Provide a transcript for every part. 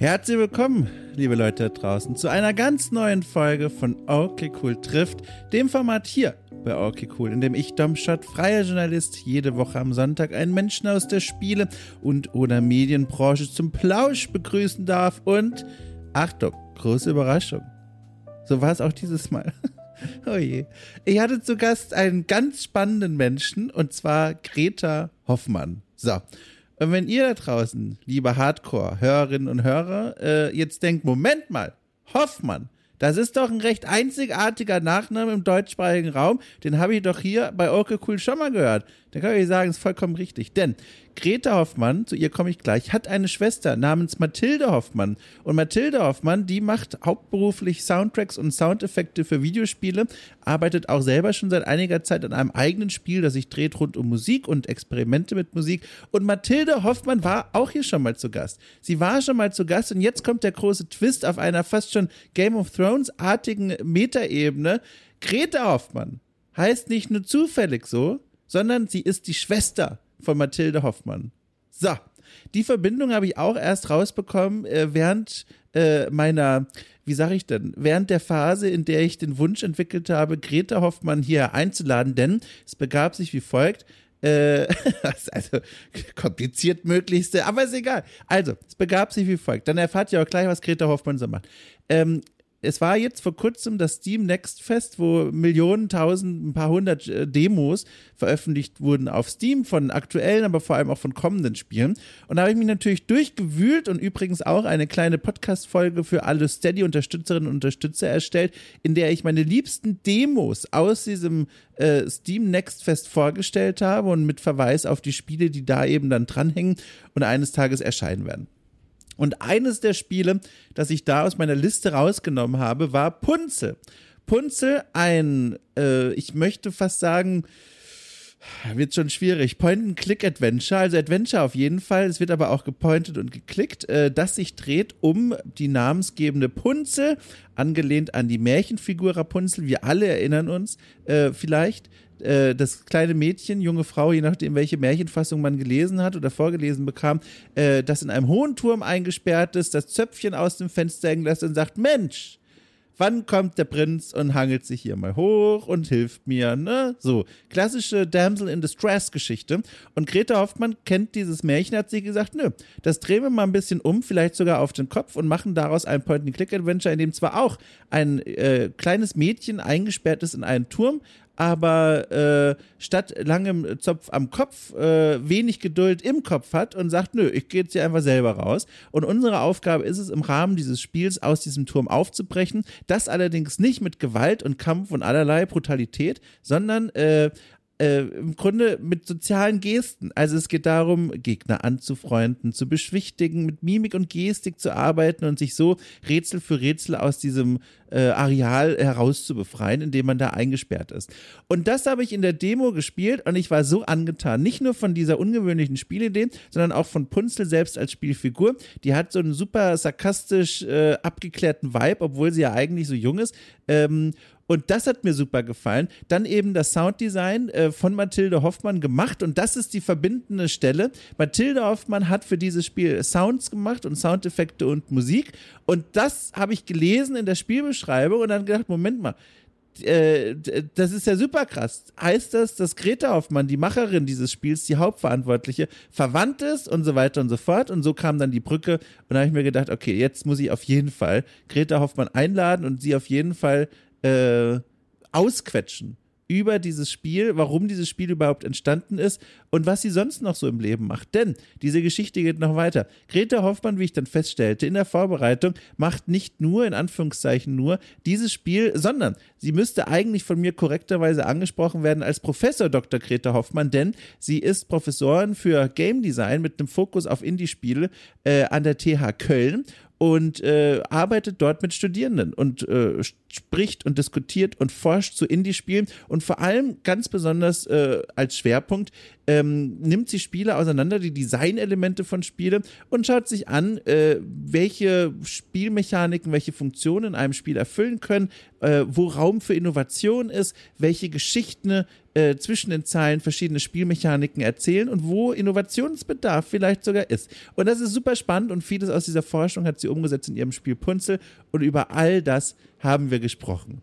Herzlich willkommen, liebe Leute da draußen, zu einer ganz neuen Folge von Okay Cool trifft, dem Format hier bei Okay Cool, in dem ich, Domschott, freier Journalist, jede Woche am Sonntag einen Menschen aus der Spiele- und oder Medienbranche zum Plausch begrüßen darf und, Achtung, große Überraschung, so war es auch dieses Mal. Oh je. Ich hatte zu Gast einen ganz spannenden Menschen und zwar Greta Hoffmann. So. Und wenn ihr da draußen, liebe Hardcore-Hörerinnen und Hörer, äh, jetzt denkt, Moment mal, Hoffmann, das ist doch ein recht einzigartiger Nachname im deutschsprachigen Raum. Den habe ich doch hier bei Orke Cool schon mal gehört. Da kann ich sagen, ist vollkommen richtig. Denn Greta Hoffmann, zu ihr komme ich gleich, hat eine Schwester namens Mathilde Hoffmann. Und Mathilde Hoffmann, die macht hauptberuflich Soundtracks und Soundeffekte für Videospiele, arbeitet auch selber schon seit einiger Zeit an einem eigenen Spiel, das sich dreht rund um Musik und Experimente mit Musik. Und Mathilde Hoffmann war auch hier schon mal zu Gast. Sie war schon mal zu Gast und jetzt kommt der große Twist auf einer fast schon Game of Thrones-artigen Metaebene. Greta Hoffmann heißt nicht nur zufällig so, sondern sie ist die Schwester von Mathilde Hoffmann. So, die Verbindung habe ich auch erst rausbekommen äh, während äh, meiner, wie sage ich denn, während der Phase, in der ich den Wunsch entwickelt habe, Greta Hoffmann hier einzuladen, denn es begab sich wie folgt. Äh, also kompliziert möglichste, aber ist egal. Also, es begab sich wie folgt. Dann erfahrt ihr auch gleich, was Greta Hoffmann so macht. Ähm, es war jetzt vor kurzem das Steam Next Fest, wo Millionen, tausend, ein paar hundert äh, Demos veröffentlicht wurden auf Steam von aktuellen, aber vor allem auch von kommenden Spielen. Und da habe ich mich natürlich durchgewühlt und übrigens auch eine kleine Podcast-Folge für alle Steady-Unterstützerinnen und Unterstützer erstellt, in der ich meine liebsten Demos aus diesem äh, Steam Next Fest vorgestellt habe und mit Verweis auf die Spiele, die da eben dann dranhängen und eines Tages erscheinen werden. Und eines der Spiele, das ich da aus meiner Liste rausgenommen habe, war Punzel. Punzel, ein, äh, ich möchte fast sagen, wird schon schwierig. Point-and-Click-Adventure, also Adventure auf jeden Fall. Es wird aber auch gepointet und geklickt, äh, das sich dreht um die namensgebende Punzel, angelehnt an die Märchenfigur Rapunzel. Wir alle erinnern uns äh, vielleicht äh, das kleine Mädchen, junge Frau, je nachdem, welche Märchenfassung man gelesen hat oder vorgelesen bekam, äh, das in einem hohen Turm eingesperrt ist, das Zöpfchen aus dem Fenster hängen lässt und sagt, Mensch, wann kommt der Prinz und hangelt sich hier mal hoch und hilft mir, ne? So, klassische Damsel in Distress Geschichte. Und Greta Hoffmann kennt dieses Märchen, hat sie gesagt, nö, das drehen wir mal ein bisschen um, vielleicht sogar auf den Kopf und machen daraus ein Point-and-Click-Adventure, in dem zwar auch ein äh, kleines Mädchen eingesperrt ist in einen Turm, aber äh, statt langem Zopf am Kopf äh, wenig Geduld im Kopf hat und sagt, nö, ich gehe jetzt hier einfach selber raus. Und unsere Aufgabe ist es, im Rahmen dieses Spiels aus diesem Turm aufzubrechen. Das allerdings nicht mit Gewalt und Kampf und allerlei Brutalität, sondern äh, äh, im Grunde mit sozialen Gesten. Also es geht darum, Gegner anzufreunden, zu beschwichtigen, mit Mimik und Gestik zu arbeiten und sich so Rätsel für Rätsel aus diesem äh, Areal herauszubefreien, indem man da eingesperrt ist. Und das habe ich in der Demo gespielt und ich war so angetan. Nicht nur von dieser ungewöhnlichen Spielidee, sondern auch von Punzel selbst als Spielfigur. Die hat so einen super sarkastisch äh, abgeklärten Vibe, obwohl sie ja eigentlich so jung ist. Ähm, und das hat mir super gefallen. Dann eben das Sounddesign äh, von Mathilde Hoffmann gemacht. Und das ist die verbindende Stelle. Mathilde Hoffmann hat für dieses Spiel Sounds gemacht und Soundeffekte und Musik. Und das habe ich gelesen in der Spielbeschreibung und dann gedacht, Moment mal. Äh, das ist ja super krass. Heißt das, dass Greta Hoffmann, die Macherin dieses Spiels, die Hauptverantwortliche, verwandt ist und so weiter und so fort? Und so kam dann die Brücke. Und da habe ich mir gedacht, okay, jetzt muss ich auf jeden Fall Greta Hoffmann einladen und sie auf jeden Fall äh, ausquetschen über dieses Spiel, warum dieses Spiel überhaupt entstanden ist und was sie sonst noch so im Leben macht. Denn diese Geschichte geht noch weiter. Greta Hoffmann, wie ich dann feststellte, in der Vorbereitung macht nicht nur, in Anführungszeichen nur, dieses Spiel, sondern sie müsste eigentlich von mir korrekterweise angesprochen werden als Professor Dr. Greta Hoffmann, denn sie ist Professorin für Game Design mit einem Fokus auf Indie-Spiele äh, an der TH Köln und äh, arbeitet dort mit Studierenden und äh, spricht und diskutiert und forscht zu Indie-Spielen und vor allem ganz besonders äh, als Schwerpunkt ähm, nimmt sie Spiele auseinander, die Designelemente von Spielen und schaut sich an, äh, welche Spielmechaniken, welche Funktionen in einem Spiel erfüllen können, äh, wo Raum für Innovation ist, welche Geschichten äh, zwischen den Zeilen verschiedene Spielmechaniken erzählen und wo Innovationsbedarf vielleicht sogar ist. Und das ist super spannend und vieles aus dieser Forschung hat sie umgesetzt in ihrem Spiel Punzel und über all das haben wir gesprochen.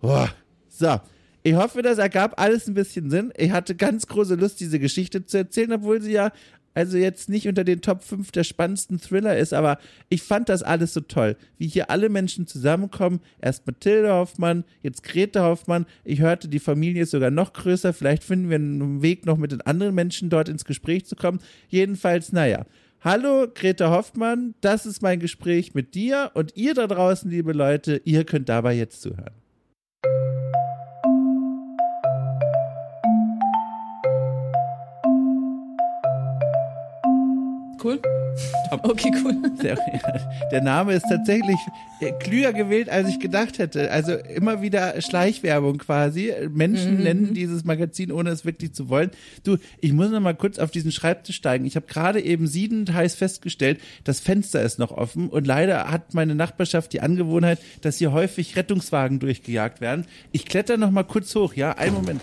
Boah. So. Ich hoffe, das ergab alles ein bisschen Sinn. Ich hatte ganz große Lust, diese Geschichte zu erzählen, obwohl sie ja also jetzt nicht unter den Top 5 der spannendsten Thriller ist, aber ich fand das alles so toll, wie hier alle Menschen zusammenkommen. Erst Mathilde Hoffmann, jetzt Grete Hoffmann. Ich hörte, die Familie ist sogar noch größer. Vielleicht finden wir einen Weg, noch mit den anderen Menschen dort ins Gespräch zu kommen. Jedenfalls, naja. Hallo, Grete Hoffmann, das ist mein Gespräch mit dir und ihr da draußen, liebe Leute, ihr könnt dabei jetzt zuhören. Cool. Okay, cool. Der, der, Name ist tatsächlich klüger gewählt, als ich gedacht hätte. Also immer wieder Schleichwerbung quasi. Menschen mhm. nennen dieses Magazin, ohne es wirklich zu wollen. Du, ich muss noch mal kurz auf diesen Schreibtisch steigen. Ich habe gerade eben siedend heiß festgestellt, das Fenster ist noch offen und leider hat meine Nachbarschaft die Angewohnheit, dass hier häufig Rettungswagen durchgejagt werden. Ich kletter noch mal kurz hoch, ja? Einen Moment.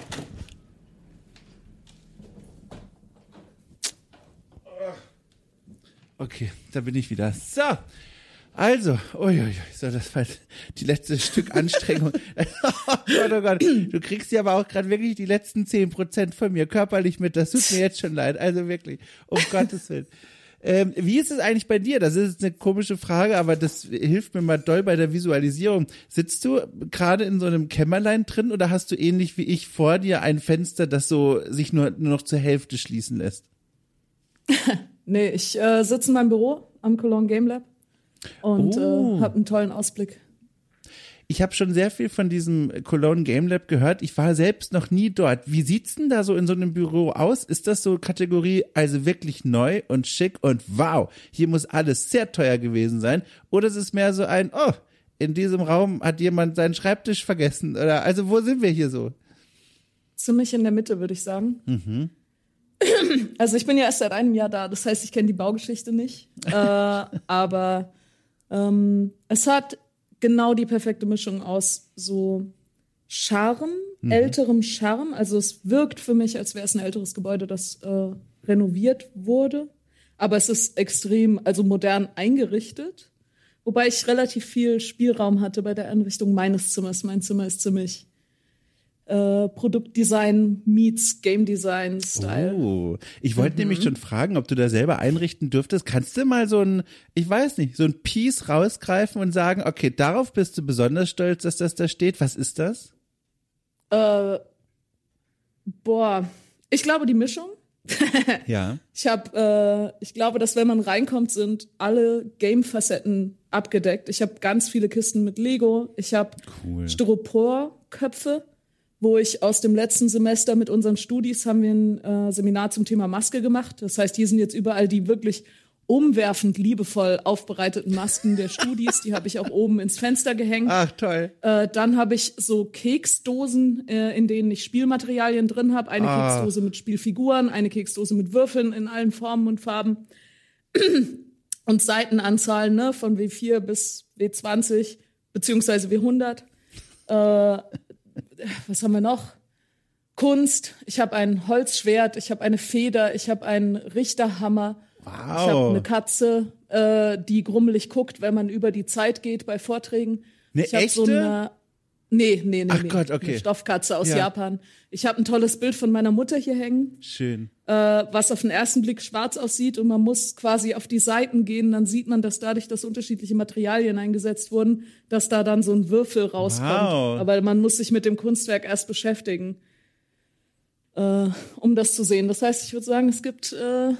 Okay, da bin ich wieder. So. Also, uiuiui, so, das war die letzte Stück Anstrengung. oh Gott, oh Gott. Du kriegst ja aber auch gerade wirklich die letzten zehn Prozent von mir körperlich mit. Das tut mir jetzt schon leid. Also wirklich, um Gottes Willen. Ähm, wie ist es eigentlich bei dir? Das ist eine komische Frage, aber das hilft mir mal doll bei der Visualisierung. Sitzt du gerade in so einem Kämmerlein drin oder hast du ähnlich wie ich vor dir ein Fenster, das so sich nur, nur noch zur Hälfte schließen lässt? Nee, ich äh, sitze in meinem Büro am Cologne Game Lab und äh, oh. äh, habe einen tollen Ausblick. Ich habe schon sehr viel von diesem Cologne Game Lab gehört. Ich war selbst noch nie dort. Wie sieht's denn da so in so einem Büro aus? Ist das so Kategorie also wirklich neu und schick und wow, hier muss alles sehr teuer gewesen sein? Oder ist es mehr so ein, oh, in diesem Raum hat jemand seinen Schreibtisch vergessen? Oder also wo sind wir hier so? Ziemlich in der Mitte, würde ich sagen. Mhm. Also ich bin ja erst seit einem Jahr da, das heißt, ich kenne die Baugeschichte nicht. äh, aber ähm, es hat genau die perfekte Mischung aus so Charme, mhm. älterem Charme. Also es wirkt für mich, als wäre es ein älteres Gebäude, das äh, renoviert wurde. Aber es ist extrem, also modern eingerichtet. Wobei ich relativ viel Spielraum hatte bei der Einrichtung meines Zimmers. Mein Zimmer ist ziemlich äh, Produktdesign meets Game Design Style. Oh, ich wollte mhm. nämlich schon fragen, ob du da selber einrichten dürftest. Kannst du mal so ein, ich weiß nicht, so ein Piece rausgreifen und sagen, okay, darauf bist du besonders stolz, dass das da steht. Was ist das? Äh, boah, ich glaube die Mischung. ja. Ich habe, äh, ich glaube, dass wenn man reinkommt, sind alle Game-Facetten abgedeckt. Ich habe ganz viele Kisten mit Lego. Ich habe cool. Styropor-Köpfe wo ich aus dem letzten Semester mit unseren Studis haben wir ein äh, Seminar zum Thema Maske gemacht. Das heißt, hier sind jetzt überall die wirklich umwerfend liebevoll aufbereiteten Masken der Studis. Die habe ich auch oben ins Fenster gehängt. Ach, toll. Äh, dann habe ich so Keksdosen, äh, in denen ich Spielmaterialien drin habe. Eine ah. Keksdose mit Spielfiguren, eine Keksdose mit Würfeln in allen Formen und Farben. und Seitenanzahlen ne, von W4 bis W20 beziehungsweise W100. Äh, was haben wir noch? Kunst. Ich habe ein Holzschwert, ich habe eine Feder, ich habe einen Richterhammer. Wow. Ich habe eine Katze, äh, die grummelig guckt, wenn man über die Zeit geht bei Vorträgen. Eine ich echte? So eine, nee, nee, nee, Ach nee. Gott, okay. Eine Stoffkatze aus ja. Japan. Ich habe ein tolles Bild von meiner Mutter hier hängen. Schön. Äh, was auf den ersten Blick schwarz aussieht und man muss quasi auf die Seiten gehen, dann sieht man, dass dadurch, dass unterschiedliche Materialien eingesetzt wurden, dass da dann so ein Würfel rauskommt. Wow. Aber man muss sich mit dem Kunstwerk erst beschäftigen, äh, um das zu sehen. Das heißt, ich würde sagen, es gibt, äh,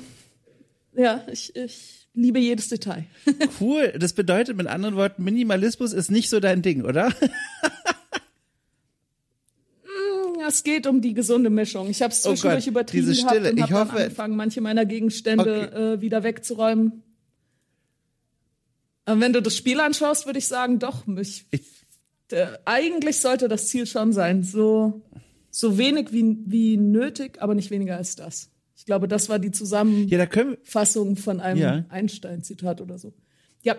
ja, ich, ich liebe jedes Detail. cool. Das bedeutet mit anderen Worten, Minimalismus ist nicht so dein Ding, oder? es geht um die gesunde Mischung. Ich habe es oh zwischendurch oh Gott, übertrieben diese Stille. und habe angefangen, manche meiner Gegenstände okay. äh, wieder wegzuräumen. Aber wenn du das Spiel anschaust, würde ich sagen, doch, mich, ich, äh, eigentlich sollte das Ziel schon sein, so, so wenig wie, wie nötig, aber nicht weniger als das. Ich glaube, das war die Zusammenfassung ja, von einem ja. Einstein-Zitat oder so. Ja.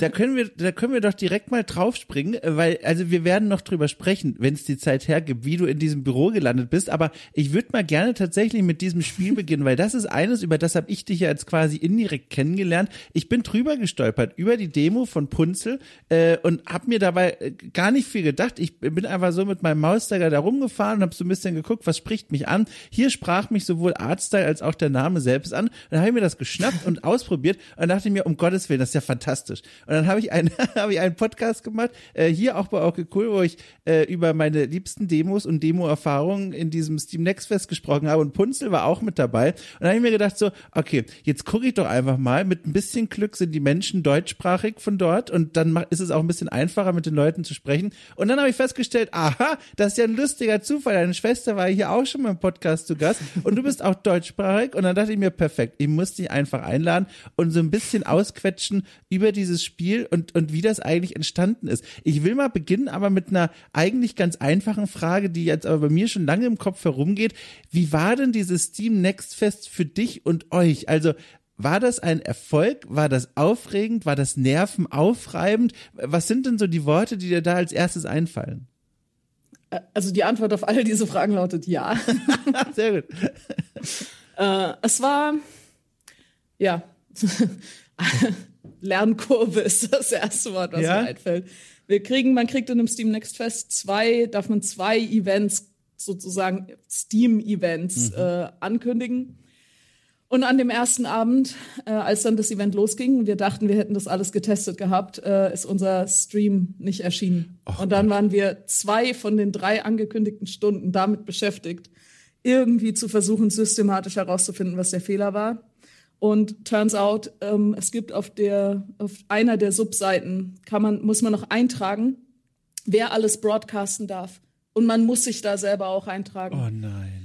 Da können wir, da können wir doch direkt mal draufspringen, weil, also wir werden noch drüber sprechen, wenn es die Zeit hergibt, wie du in diesem Büro gelandet bist. Aber ich würde mal gerne tatsächlich mit diesem Spiel beginnen, weil das ist eines, über das habe ich dich ja jetzt quasi indirekt kennengelernt. Ich bin drüber gestolpert über die Demo von Punzel äh, und habe mir dabei äh, gar nicht viel gedacht. Ich bin einfach so mit meinem Mauszeiger da rumgefahren und habe so ein bisschen geguckt, was spricht mich an. Hier sprach mich sowohl Artstyle als auch der Name selbst an. Dann habe ich mir das geschnappt und ausprobiert und dachte mir, um Gottes Willen, das ist ja fantastisch. Und dann habe ich einen, habe ich einen Podcast gemacht, äh, hier auch bei Okay Cool, wo ich äh, über meine liebsten Demos und Demo-Erfahrungen in diesem Steam Next Fest gesprochen habe und Punzel war auch mit dabei. Und dann habe ich mir gedacht so, okay, jetzt gucke ich doch einfach mal, mit ein bisschen Glück sind die Menschen deutschsprachig von dort und dann ist es auch ein bisschen einfacher, mit den Leuten zu sprechen. Und dann habe ich festgestellt, aha, das ist ja ein lustiger Zufall. Deine Schwester war hier auch schon mal im Podcast zu Gast und du bist auch deutschsprachig. Und dann dachte ich mir, perfekt, ich muss dich einfach einladen und so ein bisschen ausquetschen über dieses Spiel und, und wie das eigentlich entstanden ist. Ich will mal beginnen, aber mit einer eigentlich ganz einfachen Frage, die jetzt aber bei mir schon lange im Kopf herumgeht. Wie war denn dieses Steam Next Fest für dich und euch? Also war das ein Erfolg? War das aufregend? War das nervenaufreibend? Was sind denn so die Worte, die dir da als erstes einfallen? Also die Antwort auf all diese Fragen lautet ja. Sehr gut. äh, es war, ja, Lernkurve ist das erste Wort, was ja? mir einfällt. Wir kriegen, man kriegt in einem Steam Next Fest zwei, darf man zwei Events sozusagen Steam-Events mhm. äh, ankündigen. Und an dem ersten Abend, äh, als dann das Event losging, wir dachten, wir hätten das alles getestet gehabt, äh, ist unser Stream nicht erschienen. Och, und dann waren wir zwei von den drei angekündigten Stunden damit beschäftigt, irgendwie zu versuchen, systematisch herauszufinden, was der Fehler war. Und turns out, ähm, es gibt auf der, auf einer der Subseiten kann man, muss man noch eintragen, wer alles broadcasten darf. Und man muss sich da selber auch eintragen. Oh nein.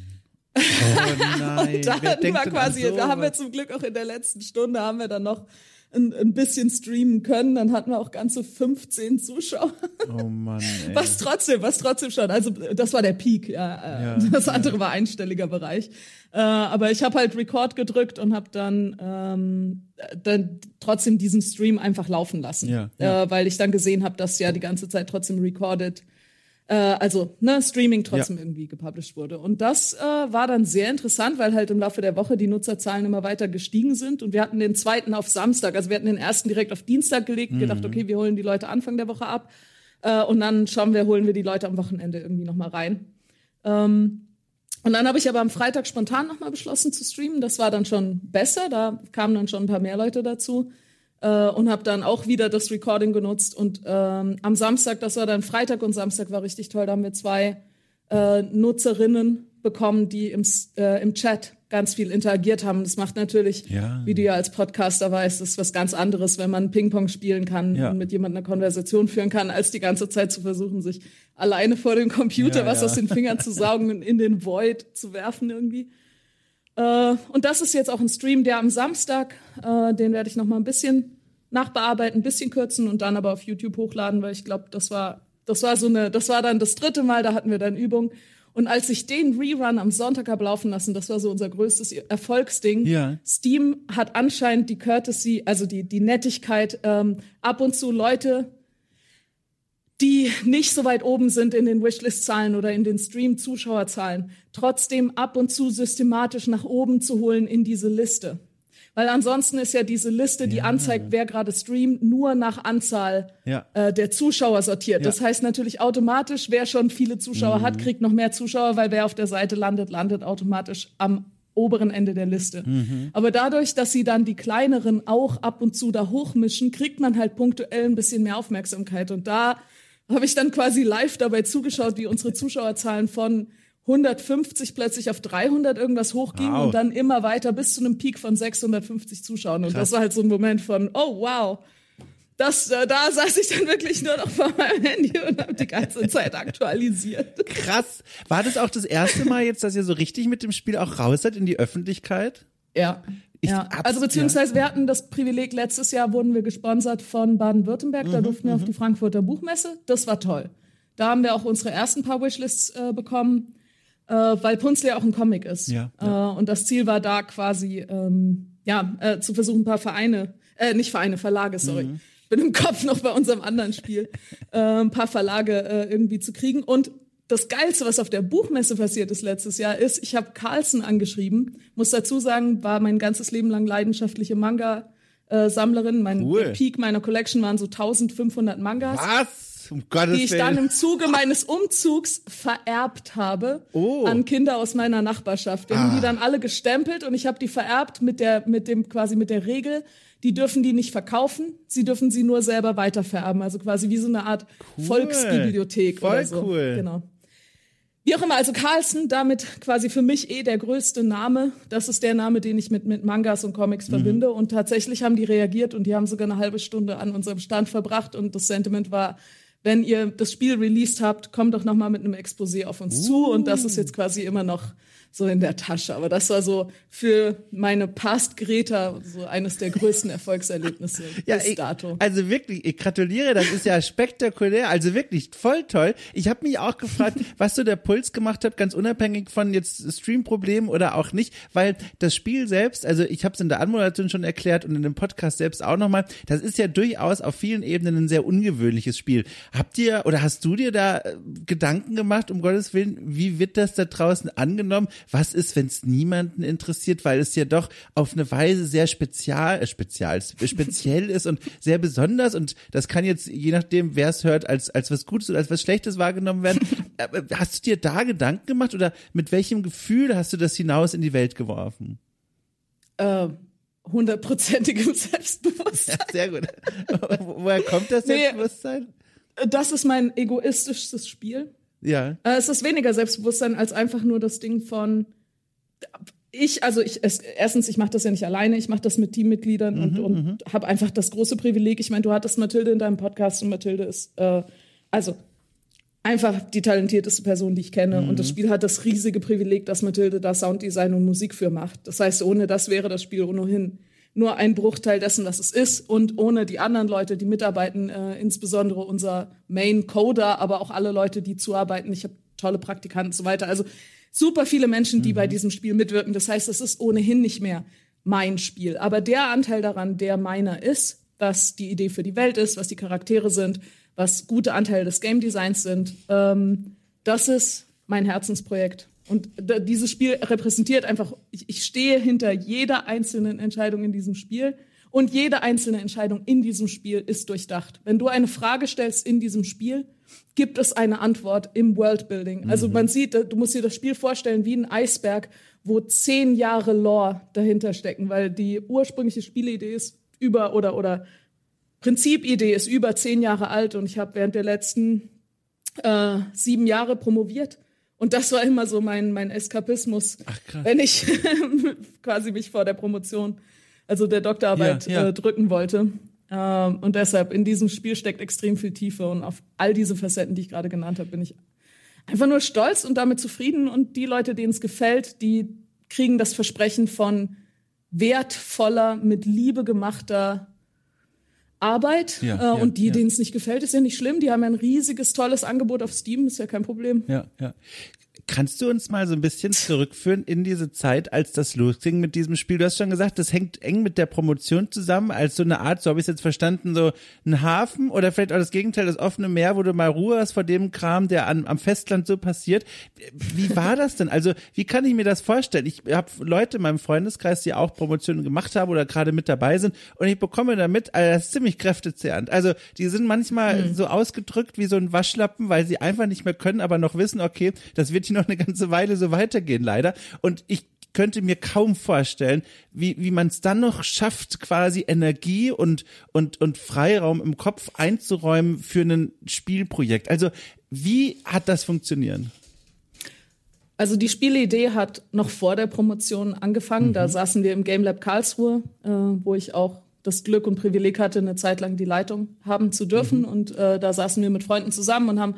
Oh nein. und da hatten wir quasi, da haben wir zum Glück auch in der letzten Stunde haben wir dann noch ein, ein bisschen streamen können, dann hatten wir auch ganze 15 Zuschauer. Oh Mann. Ey. Was trotzdem, was trotzdem schon. Also das war der Peak, ja. Äh, ja das andere ja. war einstelliger Bereich. Äh, aber ich habe halt Record gedrückt und habe dann, ähm, dann trotzdem diesen Stream einfach laufen lassen. Ja, ja. Äh, weil ich dann gesehen habe, dass ja die ganze Zeit trotzdem recorded äh, also ne, Streaming trotzdem ja. irgendwie gepublished wurde. Und das äh, war dann sehr interessant, weil halt im Laufe der Woche die Nutzerzahlen immer weiter gestiegen sind. Und wir hatten den zweiten auf Samstag, also wir hatten den ersten direkt auf Dienstag gelegt, mhm. gedacht, okay, wir holen die Leute Anfang der Woche ab. Äh, und dann schauen wir, holen wir die Leute am Wochenende irgendwie nochmal rein. Ähm, und dann habe ich aber am Freitag spontan nochmal beschlossen zu streamen. Das war dann schon besser, da kamen dann schon ein paar mehr Leute dazu äh, und habe dann auch wieder das Recording genutzt. Und ähm, am Samstag, das war dann Freitag und Samstag war richtig toll, da haben wir zwei äh, Nutzerinnen bekommen, die im, äh, im Chat ganz viel interagiert haben. Das macht natürlich, ja. wie du ja als Podcaster weißt, das ist was ganz anderes, wenn man Ping-Pong spielen kann ja. und mit jemandem eine Konversation führen kann, als die ganze Zeit zu versuchen, sich alleine vor dem Computer ja, was aus den Fingern zu saugen und in den Void zu werfen irgendwie. Äh, und das ist jetzt auch ein Stream, der am Samstag, äh, den werde ich noch mal ein bisschen nachbearbeiten, ein bisschen kürzen und dann aber auf YouTube hochladen, weil ich glaube, das war, das war so eine, das war dann das dritte Mal, da hatten wir dann Übung. Und als ich den Rerun am Sonntag habe laufen lassen, das war so unser größtes Erfolgsding. Ja. Steam hat anscheinend die Courtesy, also die, die Nettigkeit, ähm, ab und zu Leute die nicht so weit oben sind in den Wishlist-Zahlen oder in den Stream-Zuschauerzahlen, trotzdem ab und zu systematisch nach oben zu holen in diese Liste. Weil ansonsten ist ja diese Liste, die ja. anzeigt, wer gerade streamt, nur nach Anzahl ja. äh, der Zuschauer sortiert. Ja. Das heißt natürlich automatisch, wer schon viele Zuschauer mhm. hat, kriegt noch mehr Zuschauer, weil wer auf der Seite landet, landet automatisch am oberen Ende der Liste. Mhm. Aber dadurch, dass sie dann die kleineren auch ab und zu da hochmischen, kriegt man halt punktuell ein bisschen mehr Aufmerksamkeit. Und da habe ich dann quasi live dabei zugeschaut, wie unsere Zuschauerzahlen von 150 plötzlich auf 300 irgendwas hochgingen wow. und dann immer weiter bis zu einem Peak von 650 Zuschauern. Und Krass. das war halt so ein Moment von, oh wow. Das, äh, da saß ich dann wirklich nur noch vor meinem Handy und habe die ganze Zeit aktualisiert. Krass. War das auch das erste Mal jetzt, dass ihr so richtig mit dem Spiel auch raus seid in die Öffentlichkeit? Ja. Ja, also beziehungsweise wir hatten das Privileg, letztes Jahr wurden wir gesponsert von Baden-Württemberg, da mhm, durften wir auf mhm. die Frankfurter Buchmesse. Das war toll. Da haben wir auch unsere ersten paar Wishlists äh, bekommen, äh, weil ja auch ein Comic ist. Ja, ja. Äh, und das Ziel war da quasi, ähm, ja, äh, zu versuchen, ein paar Vereine, äh, nicht Vereine, Verlage, sorry, mhm. bin im Kopf noch bei unserem anderen Spiel, äh, ein paar Verlage äh, irgendwie zu kriegen. Und das Geilste, was auf der Buchmesse passiert ist letztes Jahr, ist, ich habe Carlsen angeschrieben. Muss dazu sagen, war mein ganzes Leben lang leidenschaftliche Manga-Sammlerin. Mein Cool. Peak meiner Collection waren so 1500 Mangas Was? Um Gottes die ich Willen. dann im Zuge meines Umzugs vererbt habe Oh. an Kinder aus meiner Nachbarschaft. Wir haben die dann alle gestempelt und ich habe die vererbt mit der mit dem quasi mit der Regel, die dürfen die nicht verkaufen, sie dürfen sie nur selber weitervererben, also quasi wie so eine Art Volksbibliothek Voll oder so. cool. Genau. Wie auch immer, also Carlsen, damit quasi für mich eh der größte Name. Das ist der Name, den ich mit, mit Mangas und Comics Mhm. verbinde. Und tatsächlich haben die reagiert und die haben sogar eine halbe Stunde an unserem Stand verbracht. Und das Sentiment war, wenn ihr das Spiel released habt, kommt doch noch mal mit einem Exposé auf uns zu. Und das ist jetzt quasi immer noch so in der Tasche. Aber das war so für meine Past Greta so eines der größten Erfolgserlebnisse bis ich, dato. also wirklich, ich gratuliere, das ist ja spektakulär, also wirklich voll toll. Ich habe mich auch gefragt, was so der Puls gemacht hat, ganz unabhängig von jetzt Streamproblemen oder auch nicht, weil das Spiel selbst, also ich habe es in der Anmoderation schon erklärt und in dem Podcast selbst auch nochmal, das ist ja durchaus auf vielen Ebenen ein sehr ungewöhnliches Spiel. Habt ihr oder hast du dir da äh, Gedanken gemacht, um Gottes Willen, wie wird das da draußen angenommen? Was ist, wenn es niemanden interessiert, weil es ja doch auf eine Weise sehr spezial, äh, spezial, speziell ist und sehr besonders und das kann jetzt, je nachdem, wer es hört, als, als was Gutes oder als was Schlechtes wahrgenommen werden. Aber Hast du dir da Gedanken gemacht oder mit welchem Gefühl hast du das hinaus in die Welt geworfen? Äh, hundertprozentigem Selbstbewusstsein. Sehr gut. Wo- Woher kommt das Nee. Selbstbewusstsein? Das ist mein egoistischstes Spiel. Ja. Äh, Es ist weniger Selbstbewusstsein als einfach nur das Ding von ich, also ich, es, erstens, ich mache das ja nicht alleine, ich mache das mit Teammitgliedern und, und habe einfach das große Privileg. Ich meine, du hattest Mathilde in deinem Podcast und Mathilde ist äh, also einfach die talentierteste Person, die ich kenne. Und das Spiel hat das riesige Privileg, dass Mathilde da Sounddesign und Musik für macht. Das heißt, ohne das wäre das Spiel ohnehin nur ein Bruchteil dessen, was es ist. Und ohne die anderen Leute, die mitarbeiten, äh, insbesondere unser Main Coder, aber auch alle Leute, die zuarbeiten. Ich habe tolle Praktikanten und so weiter. Also super viele Menschen, die bei diesem Spiel mitwirken. Das heißt, es ist ohnehin nicht mehr mein Spiel. Aber der Anteil daran, der meiner ist, was die Idee für die Welt ist, was die Charaktere sind, was gute Anteile des Game Designs sind, ähm, das ist mein Herzensprojekt. Und dieses Spiel repräsentiert einfach, ich, ich stehe hinter jeder einzelnen Entscheidung in diesem Spiel und jede einzelne Entscheidung in diesem Spiel ist durchdacht. Wenn du eine Frage stellst in diesem Spiel, gibt es eine Antwort im Worldbuilding. Also man sieht, du musst dir das Spiel vorstellen wie ein Eisberg, wo zehn Jahre Lore dahinter stecken, weil die ursprüngliche Spielidee ist über oder oder Prinzipidee ist über zehn Jahre alt und ich habe während der letzten äh, sieben Jahre promoviert. Und das war immer so mein, mein Eskapismus, wenn ich quasi mich vor der Promotion, also der Doktorarbeit, Ja, ja. Äh, drücken wollte. Ähm, und deshalb, in diesem Spiel steckt extrem viel Tiefe und auf all diese Facetten, die ich gerade genannt habe, bin ich einfach nur stolz und damit zufrieden. Und die Leute, denen es gefällt, die kriegen das Versprechen von wertvoller, mit Liebe gemachter Arbeit. Ja, äh, ja, und die, ja. denen es nicht gefällt, ist ja nicht schlimm. Die haben ja ein riesiges, tolles Angebot auf Steam, ist ja kein Problem. Ja, ja. Kannst du uns mal so ein bisschen zurückführen in diese Zeit, als das losging mit diesem Spiel? Du hast schon gesagt, das hängt eng mit der Promotion zusammen, als so eine Art, so habe ich es jetzt verstanden, so ein Hafen oder vielleicht auch das Gegenteil, das offene Meer, wo du mal Ruhe hast vor dem Kram, der an, am Festland so passiert. Wie war das denn? Also, wie kann ich mir das vorstellen? Ich habe Leute in meinem Freundeskreis, die auch Promotionen gemacht haben oder gerade mit dabei sind und ich bekomme damit, also das ist ziemlich kräftezehrend. Also, die sind manchmal so ausgedrückt wie so ein Waschlappen, weil sie einfach nicht mehr können, aber noch wissen, okay, das wird hier noch eine ganze Weile so weitergehen, leider. Und ich könnte mir kaum vorstellen, wie, wie man es dann noch schafft, quasi Energie und, und, und Freiraum im Kopf einzuräumen für ein Spielprojekt. Also, wie hat das funktioniert? Also die Spielidee hat noch vor der Promotion angefangen. Da saßen wir im Game Lab Karlsruhe, äh, wo ich auch das Glück und Privileg hatte, eine Zeit lang die Leitung haben zu dürfen. Und äh, da saßen wir mit Freunden zusammen und haben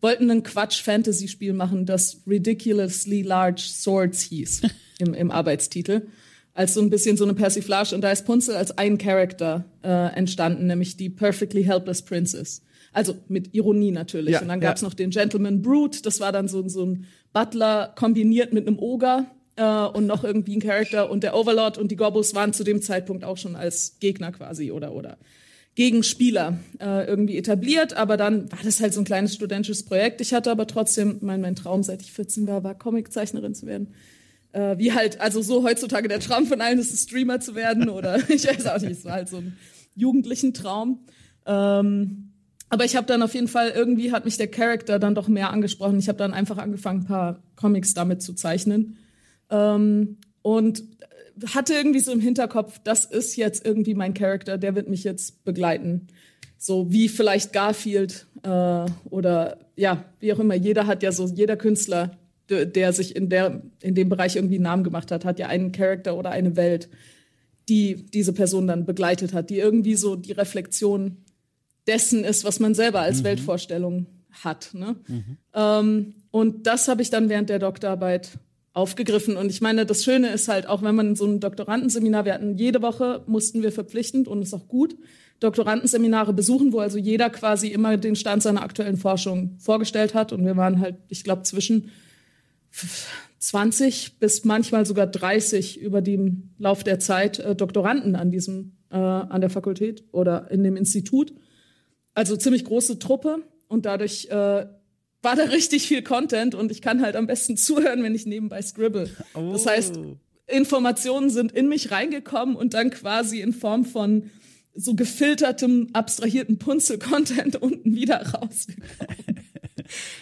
wollten ein Quatsch-Fantasy-Spiel machen, das Ridiculously Large Swords hieß im, im Arbeitstitel. Als so ein bisschen so eine Persiflage. Und da ist Punzel als ein Charakter äh, entstanden, nämlich die Perfectly Helpless Princess. Also mit Ironie natürlich. Ja, und dann ja. gab's noch den Gentleman Brute, das war dann so, so ein Butler kombiniert mit einem Ogre äh, und noch irgendwie ein Charakter. Und der Overlord und die Gobbos waren zu dem Zeitpunkt auch schon als Gegner quasi oder, oder Gegenspieler äh, irgendwie etabliert, aber dann war das halt so ein kleines studentisches Projekt. Ich hatte aber trotzdem, mein, mein Traum, seit ich 14 war, war Comiczeichnerin zu werden. Äh, wie halt, also so heutzutage der Traum von allen ist, Streamer zu werden oder ich weiß auch nicht, es war halt so ein jugendlichen Traum. Ähm, aber ich habe dann auf jeden Fall, irgendwie hat mich der Charakter dann doch mehr angesprochen. Ich habe dann einfach angefangen, ein paar Comics damit zu zeichnen. Ähm, und hatte irgendwie so im Hinterkopf, das ist jetzt irgendwie mein Charakter, der wird mich jetzt begleiten. So wie vielleicht Garfield äh, oder ja, wie auch immer. Jeder hat ja so, jeder Künstler, der, der sich in, der, in dem Bereich irgendwie einen Namen gemacht hat, hat ja einen Charakter oder eine Welt, die diese Person dann begleitet hat, die irgendwie so die Reflexion dessen ist, was man selber als mhm. Weltvorstellung hat. Ne? Mhm. Ähm, und das habe ich dann während der Doktorarbeit aufgegriffen. Und ich meine, das Schöne ist halt, auch wenn man so ein Doktorandenseminar, wir hatten jede Woche, mussten wir verpflichtend und ist auch gut, Doktorandenseminare besuchen, wo also jeder quasi immer den Stand seiner aktuellen Forschung vorgestellt hat. Und wir waren halt, ich glaube, zwischen 20 bis manchmal sogar 30 über den Lauf der Zeit äh, Doktoranden an diesem, äh, an der Fakultät oder in dem Institut. Also ziemlich große Truppe und dadurch äh, war da richtig viel Content und ich kann halt am besten zuhören, wenn ich nebenbei scribble. Oh. Das heißt, Informationen sind in mich reingekommen und dann quasi in Form von so gefiltertem, abstrahierten Punzel-Content unten wieder rausgekommen.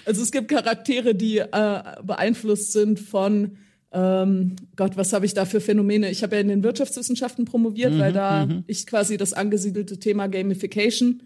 also es gibt Charaktere, die äh, beeinflusst sind von ähm, Gott, was habe ich da für Phänomene? Ich habe ja in den Wirtschaftswissenschaften promoviert, mhm, weil da mhm. ich quasi das angesiedelte Thema Gamification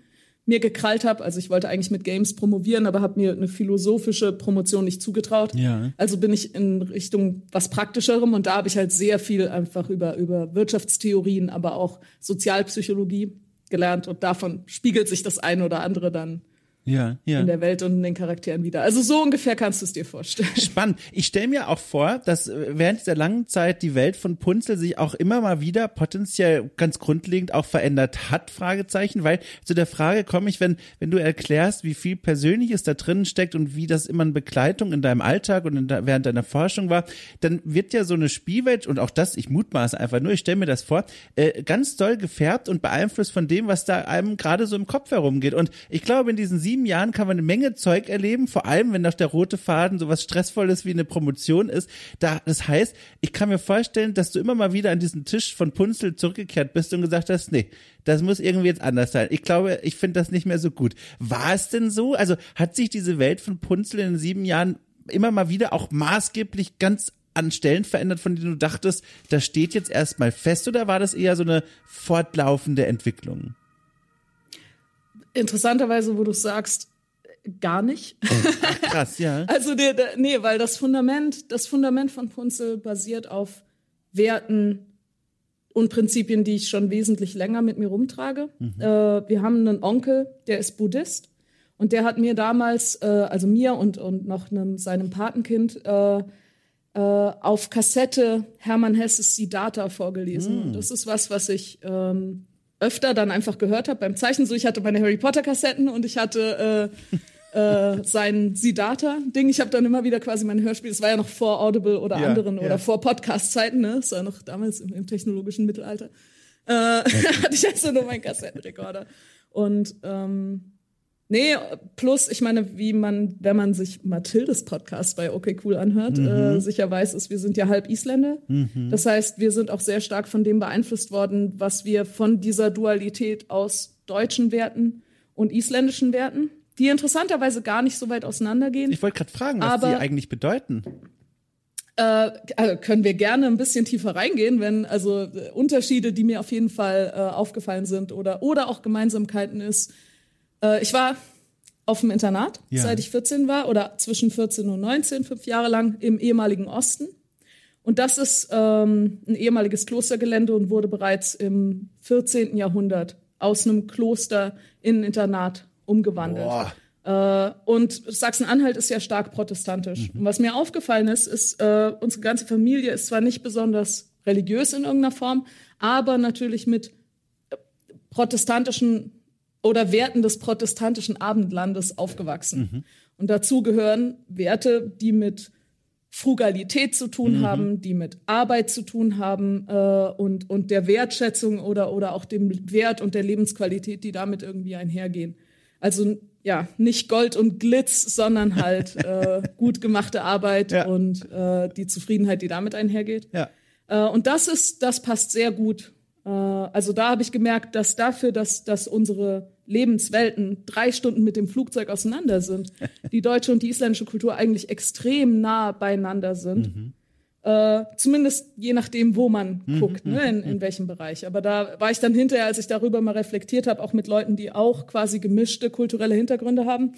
mir gekrallt habe. Also ich wollte eigentlich mit Games promovieren, aber habe mir eine philosophische Promotion nicht zugetraut. Ja. Also bin ich in Richtung was Praktischerem und da habe ich halt sehr viel einfach über, über Wirtschaftstheorien, aber auch Sozialpsychologie gelernt und davon spiegelt sich das eine oder andere dann ja, ja. in der Welt und in den Charakteren wieder. Also so ungefähr kannst du es dir vorstellen. Spannend. Ich stelle mir auch vor, dass äh, während dieser langen Zeit die Welt von Punzel sich auch immer mal wieder potenziell ganz grundlegend auch verändert hat, Fragezeichen, weil zu der Frage komme ich, wenn, wenn du erklärst, wie viel Persönliches da drinnen steckt und wie das immer eine Begleitung in deinem Alltag und de während deiner Forschung war, dann wird ja so eine Spielwelt und auch das, ich mutmaße einfach nur, ich stelle mir das vor, äh, ganz doll gefärbt und beeinflusst von dem, was da einem gerade so im Kopf herumgeht. Und ich glaube, in diesen sieben Jahren kann man eine Menge Zeug erleben, vor allem wenn noch der rote Faden so was Stressvolles wie eine Promotion ist. Da, das heißt, ich kann mir vorstellen, dass du immer mal wieder an diesen Tisch von Punzel zurückgekehrt bist und gesagt hast, nee, das muss irgendwie jetzt anders sein. Ich glaube, ich finde das nicht mehr so gut. War es denn so? Also hat sich diese Welt von Punzel in sieben Jahren immer mal wieder auch maßgeblich ganz an Stellen verändert, von denen du dachtest, das steht jetzt erstmal fest oder war das eher so eine fortlaufende Entwicklung? Interessanterweise, wo du sagst, gar nicht. Ach, krass, ja. also der, der, nee, weil das Fundament, das Fundament von Punzel basiert auf Werten und Prinzipien, die ich schon wesentlich länger mit mir rumtrage. Mhm. Äh, wir haben einen Onkel, der ist Buddhist und der hat mir damals, äh, also mir und, und noch einem, seinem Patenkind, äh, äh auf Kassette Hermann Hesses Siddhartha vorgelesen. Mhm. Das ist was, was ich ähm, öfter dann einfach gehört habe beim Zeichnen. So, ich hatte meine Harry Potter Kassetten und ich hatte äh, äh, sein Siddhartha-Ding. Ich habe dann immer wieder quasi mein Hörspiel, das war ja noch vor Audible oder ja, anderen ja. oder vor Podcast-Zeiten, ne? Das war noch damals im, im technologischen Mittelalter. Äh, hatte ich also nur meinen Kassettenrekorder. Und ähm, Nee, plus, ich meine, wie man, wenn man sich Mathildes Podcast bei Okay Cool anhört, mhm. äh, sicher weiß, ist, wir sind ja halb Isländer. Mhm. Das heißt, wir sind auch sehr stark von dem beeinflusst worden, was wir von dieser Dualität aus deutschen Werten und isländischen Werten, die interessanterweise gar nicht so weit auseinandergehen. Ich wollte gerade fragen, was aber, die eigentlich bedeuten. Äh, also können wir gerne ein bisschen tiefer reingehen, wenn also äh, Unterschiede, die mir auf jeden Fall äh, aufgefallen sind oder, oder auch Gemeinsamkeiten ist, äh, ich war auf dem Internat, ja. seit ich 14 war oder zwischen 14 und 19, fünf Jahre lang im ehemaligen Osten. Und das ist ähm, ein ehemaliges Klostergelände und wurde bereits im 14. Jahrhundert aus einem Kloster in ein Internat umgewandelt. Äh, und Sachsen-Anhalt ist ja stark protestantisch. Mhm. Und was mir aufgefallen ist, ist, äh, unsere ganze Familie ist zwar nicht besonders religiös in irgendeiner Form, aber natürlich mit protestantischen oder Werten des protestantischen Abendlandes aufgewachsen. Mhm. Und dazu gehören Werte, die mit Frugalität zu tun mhm. haben, die mit Arbeit zu tun haben äh, und, und der Wertschätzung oder, oder auch dem Wert und der Lebensqualität, die damit irgendwie einhergehen. Also ja, nicht Gold und Glitz, sondern halt äh, gut gemachte Arbeit ja. und äh, die Zufriedenheit, die damit einhergeht. Ja. Äh, und das ist, das passt sehr gut. Äh, also da habe ich gemerkt, dass dafür, dass, dass unsere Lebenswelten drei Stunden mit dem Flugzeug auseinander sind, die deutsche und die isländische Kultur eigentlich extrem nah beieinander sind. Mhm. Äh, zumindest je nachdem, wo man mhm, guckt, ne, in, in mhm. welchem Bereich. Aber da war ich dann hinterher, als ich darüber mal reflektiert habe, auch mit Leuten, die auch quasi gemischte kulturelle Hintergründe haben,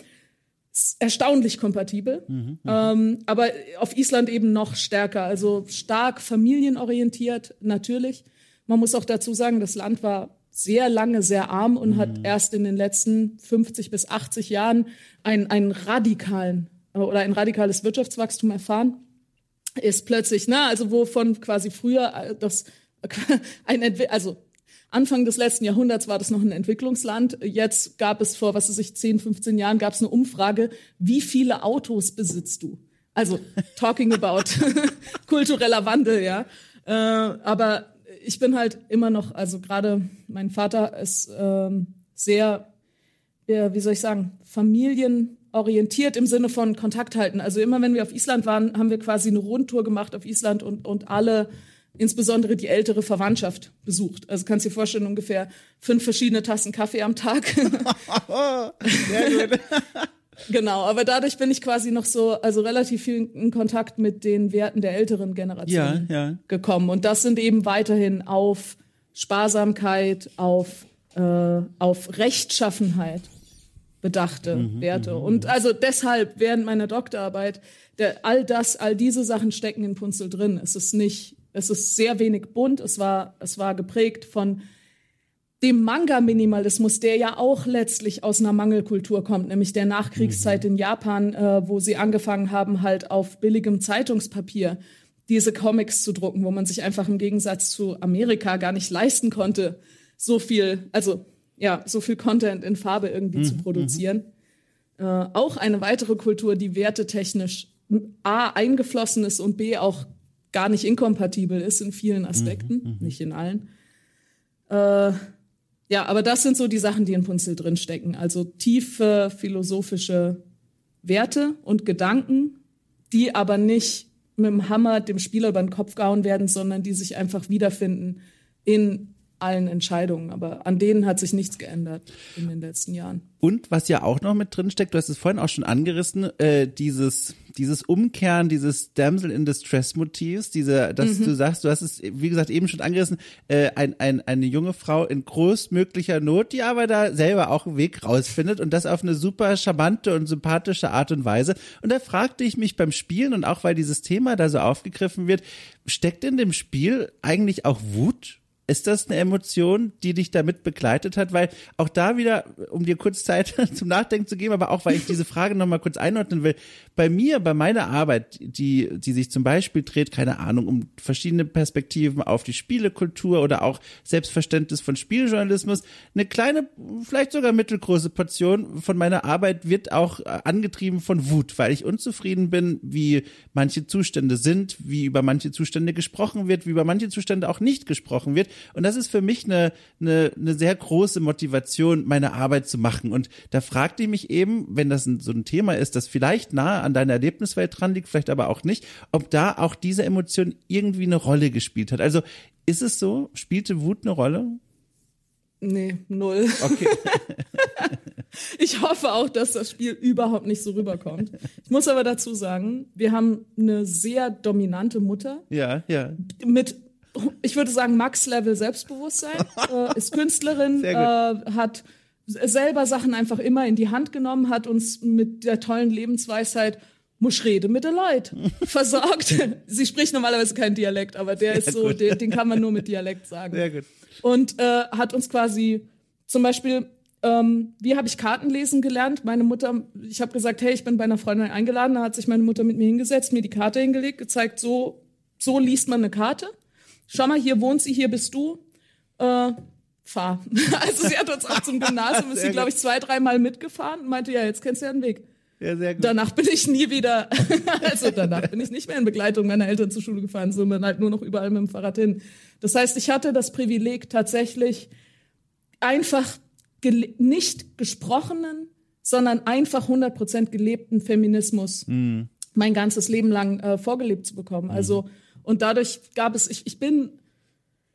erstaunlich kompatibel. Mhm, mhm, ähm, aber auf Island eben noch stärker, also stark familienorientiert natürlich. Man muss auch dazu sagen, das Land war sehr lange sehr arm und mhm. hat erst in den letzten 50 bis 80 Jahren einen, einen radikalen oder ein radikales Wirtschaftswachstum erfahren. Ist plötzlich, ne, also wovon quasi früher äh, das ein Entwi also Anfang des letzten Jahrhunderts war das noch ein Entwicklungsland. Jetzt gab es vor, was weiß ich, 10, 15 Jahren gab es eine Umfrage, wie viele Autos besitzt du? Also talking about kultureller Wandel, ja. Äh, aber ich bin halt immer noch, also gerade mein Vater ist ähm, sehr, äh, wie soll ich sagen, familienorientiert im Sinne von Kontakt halten. Also immer wenn wir auf Island waren, haben wir quasi eine Rundtour gemacht auf Island und, und alle, insbesondere die ältere Verwandtschaft besucht. Also kannst dir vorstellen, ungefähr fünf verschiedene Tassen Kaffee am Tag. Sehr gut. Genau, aber dadurch bin ich quasi noch so, also relativ viel in Kontakt mit den Werten der älteren Generation ja, ja. gekommen. Und das sind eben weiterhin auf Sparsamkeit, auf, äh, auf Rechtschaffenheit bedachte mhm, Werte. Mhm, und mhm. also deshalb während meiner Doktorarbeit, der, all das, all diese Sachen stecken in Punzel drin. Es ist nicht, es ist sehr wenig bunt. Es war, es war geprägt von dem Manga-Minimalismus, der ja auch letztlich aus einer Mangelkultur kommt, nämlich der Nachkriegszeit mhm. in Japan, äh, wo sie angefangen haben, halt auf billigem Zeitungspapier diese Comics zu drucken, wo man sich einfach im Gegensatz zu Amerika gar nicht leisten konnte, so viel, also ja, so viel Content in Farbe irgendwie mhm. zu produzieren. Mhm. Äh, auch eine weitere Kultur, die wertetechnisch A eingeflossen ist und B auch gar nicht inkompatibel ist in vielen Aspekten, mhm. mhm. nicht in allen. Äh, ja, aber das sind so die Sachen, die in Punzel drinstecken. Also tiefe philosophische Werte und Gedanken, die aber nicht mit dem Hammer dem Spieler über den Kopf gehauen werden, sondern die sich einfach wiederfinden in allen Entscheidungen. Aber an denen hat sich nichts geändert in den letzten Jahren. Und was ja auch noch mit drin steckt, du hast es vorhin auch schon angerissen, äh, dieses dieses Umkehren dieses Damsel in Distress Motivs, diese, dass mhm. du sagst, du hast es, wie gesagt, eben schon angerissen, äh, ein, ein, eine junge Frau in größtmöglicher Not, die aber da selber auch einen Weg rausfindet und das auf eine super charmante und sympathische Art und Weise. Und da fragte ich mich beim Spielen und auch weil dieses Thema da so aufgegriffen wird, steckt in dem Spiel eigentlich auch Wut? Ist das eine Emotion, die dich damit begleitet hat? Weil auch da wieder, um dir kurz Zeit zum Nachdenken zu geben, aber auch weil ich diese Frage nochmal kurz einordnen will. Bei mir, bei meiner Arbeit, die, die sich zum Beispiel dreht, keine Ahnung, um verschiedene Perspektiven auf die Spielekultur oder auch Selbstverständnis von Spieljournalismus, eine kleine, vielleicht sogar mittelgroße Portion von meiner Arbeit wird auch angetrieben von Wut, weil ich unzufrieden bin, wie manche Zustände sind, wie über manche Zustände gesprochen wird, wie über manche Zustände auch nicht gesprochen wird. Und das ist für mich eine, eine, eine sehr große Motivation, meine Arbeit zu machen. Und da fragte ich mich eben, wenn das ein, so ein Thema ist, das vielleicht nahe an deiner Erlebniswelt dran liegt, vielleicht aber auch nicht, ob da auch diese Emotion irgendwie eine Rolle gespielt hat. Also ist es so? Spielte Wut eine Rolle? Nee, null. Okay. ich hoffe auch, dass das Spiel überhaupt nicht so rüberkommt. Ich muss aber dazu sagen, wir haben eine sehr dominante Mutter. Ja, ja. Mit ich würde sagen, Max-Level Selbstbewusstsein, äh, ist Künstlerin, äh, hat selber Sachen einfach immer in die Hand genommen, hat uns mit der tollen Lebensweisheit muss rede mit den Leuten versorgt. Sie spricht normalerweise keinen Dialekt, aber der ist so, den, den, kann man nur mit Dialekt sagen. Sehr gut. Und äh, hat uns quasi zum Beispiel, ähm, wie habe ich Karten lesen gelernt? Meine Mutter, ich habe gesagt, hey, ich bin bei einer Freundin eingeladen, da hat sich meine Mutter mit mir hingesetzt, mir die Karte hingelegt, gezeigt, so, so liest man eine Karte schau mal, hier wohnt sie, hier bist du. Äh, fahr. Also sie hat uns auch zum Gymnasium, ist sie, glaube ich, zwei, dreimal mitgefahren und meinte, ja, jetzt kennst du ja den Weg. Ja, sehr gut. Danach bin ich nie wieder, also danach bin ich nicht mehr in Begleitung meiner Eltern zur Schule gefahren, sondern halt nur noch überall mit dem Fahrrad hin. Das heißt, ich hatte das Privileg tatsächlich einfach gele nicht gesprochenen, sondern einfach 100% gelebten Feminismus Mhm. mein ganzes Leben lang äh, vorgelebt zu bekommen. Also, und dadurch gab es, ich, ich bin,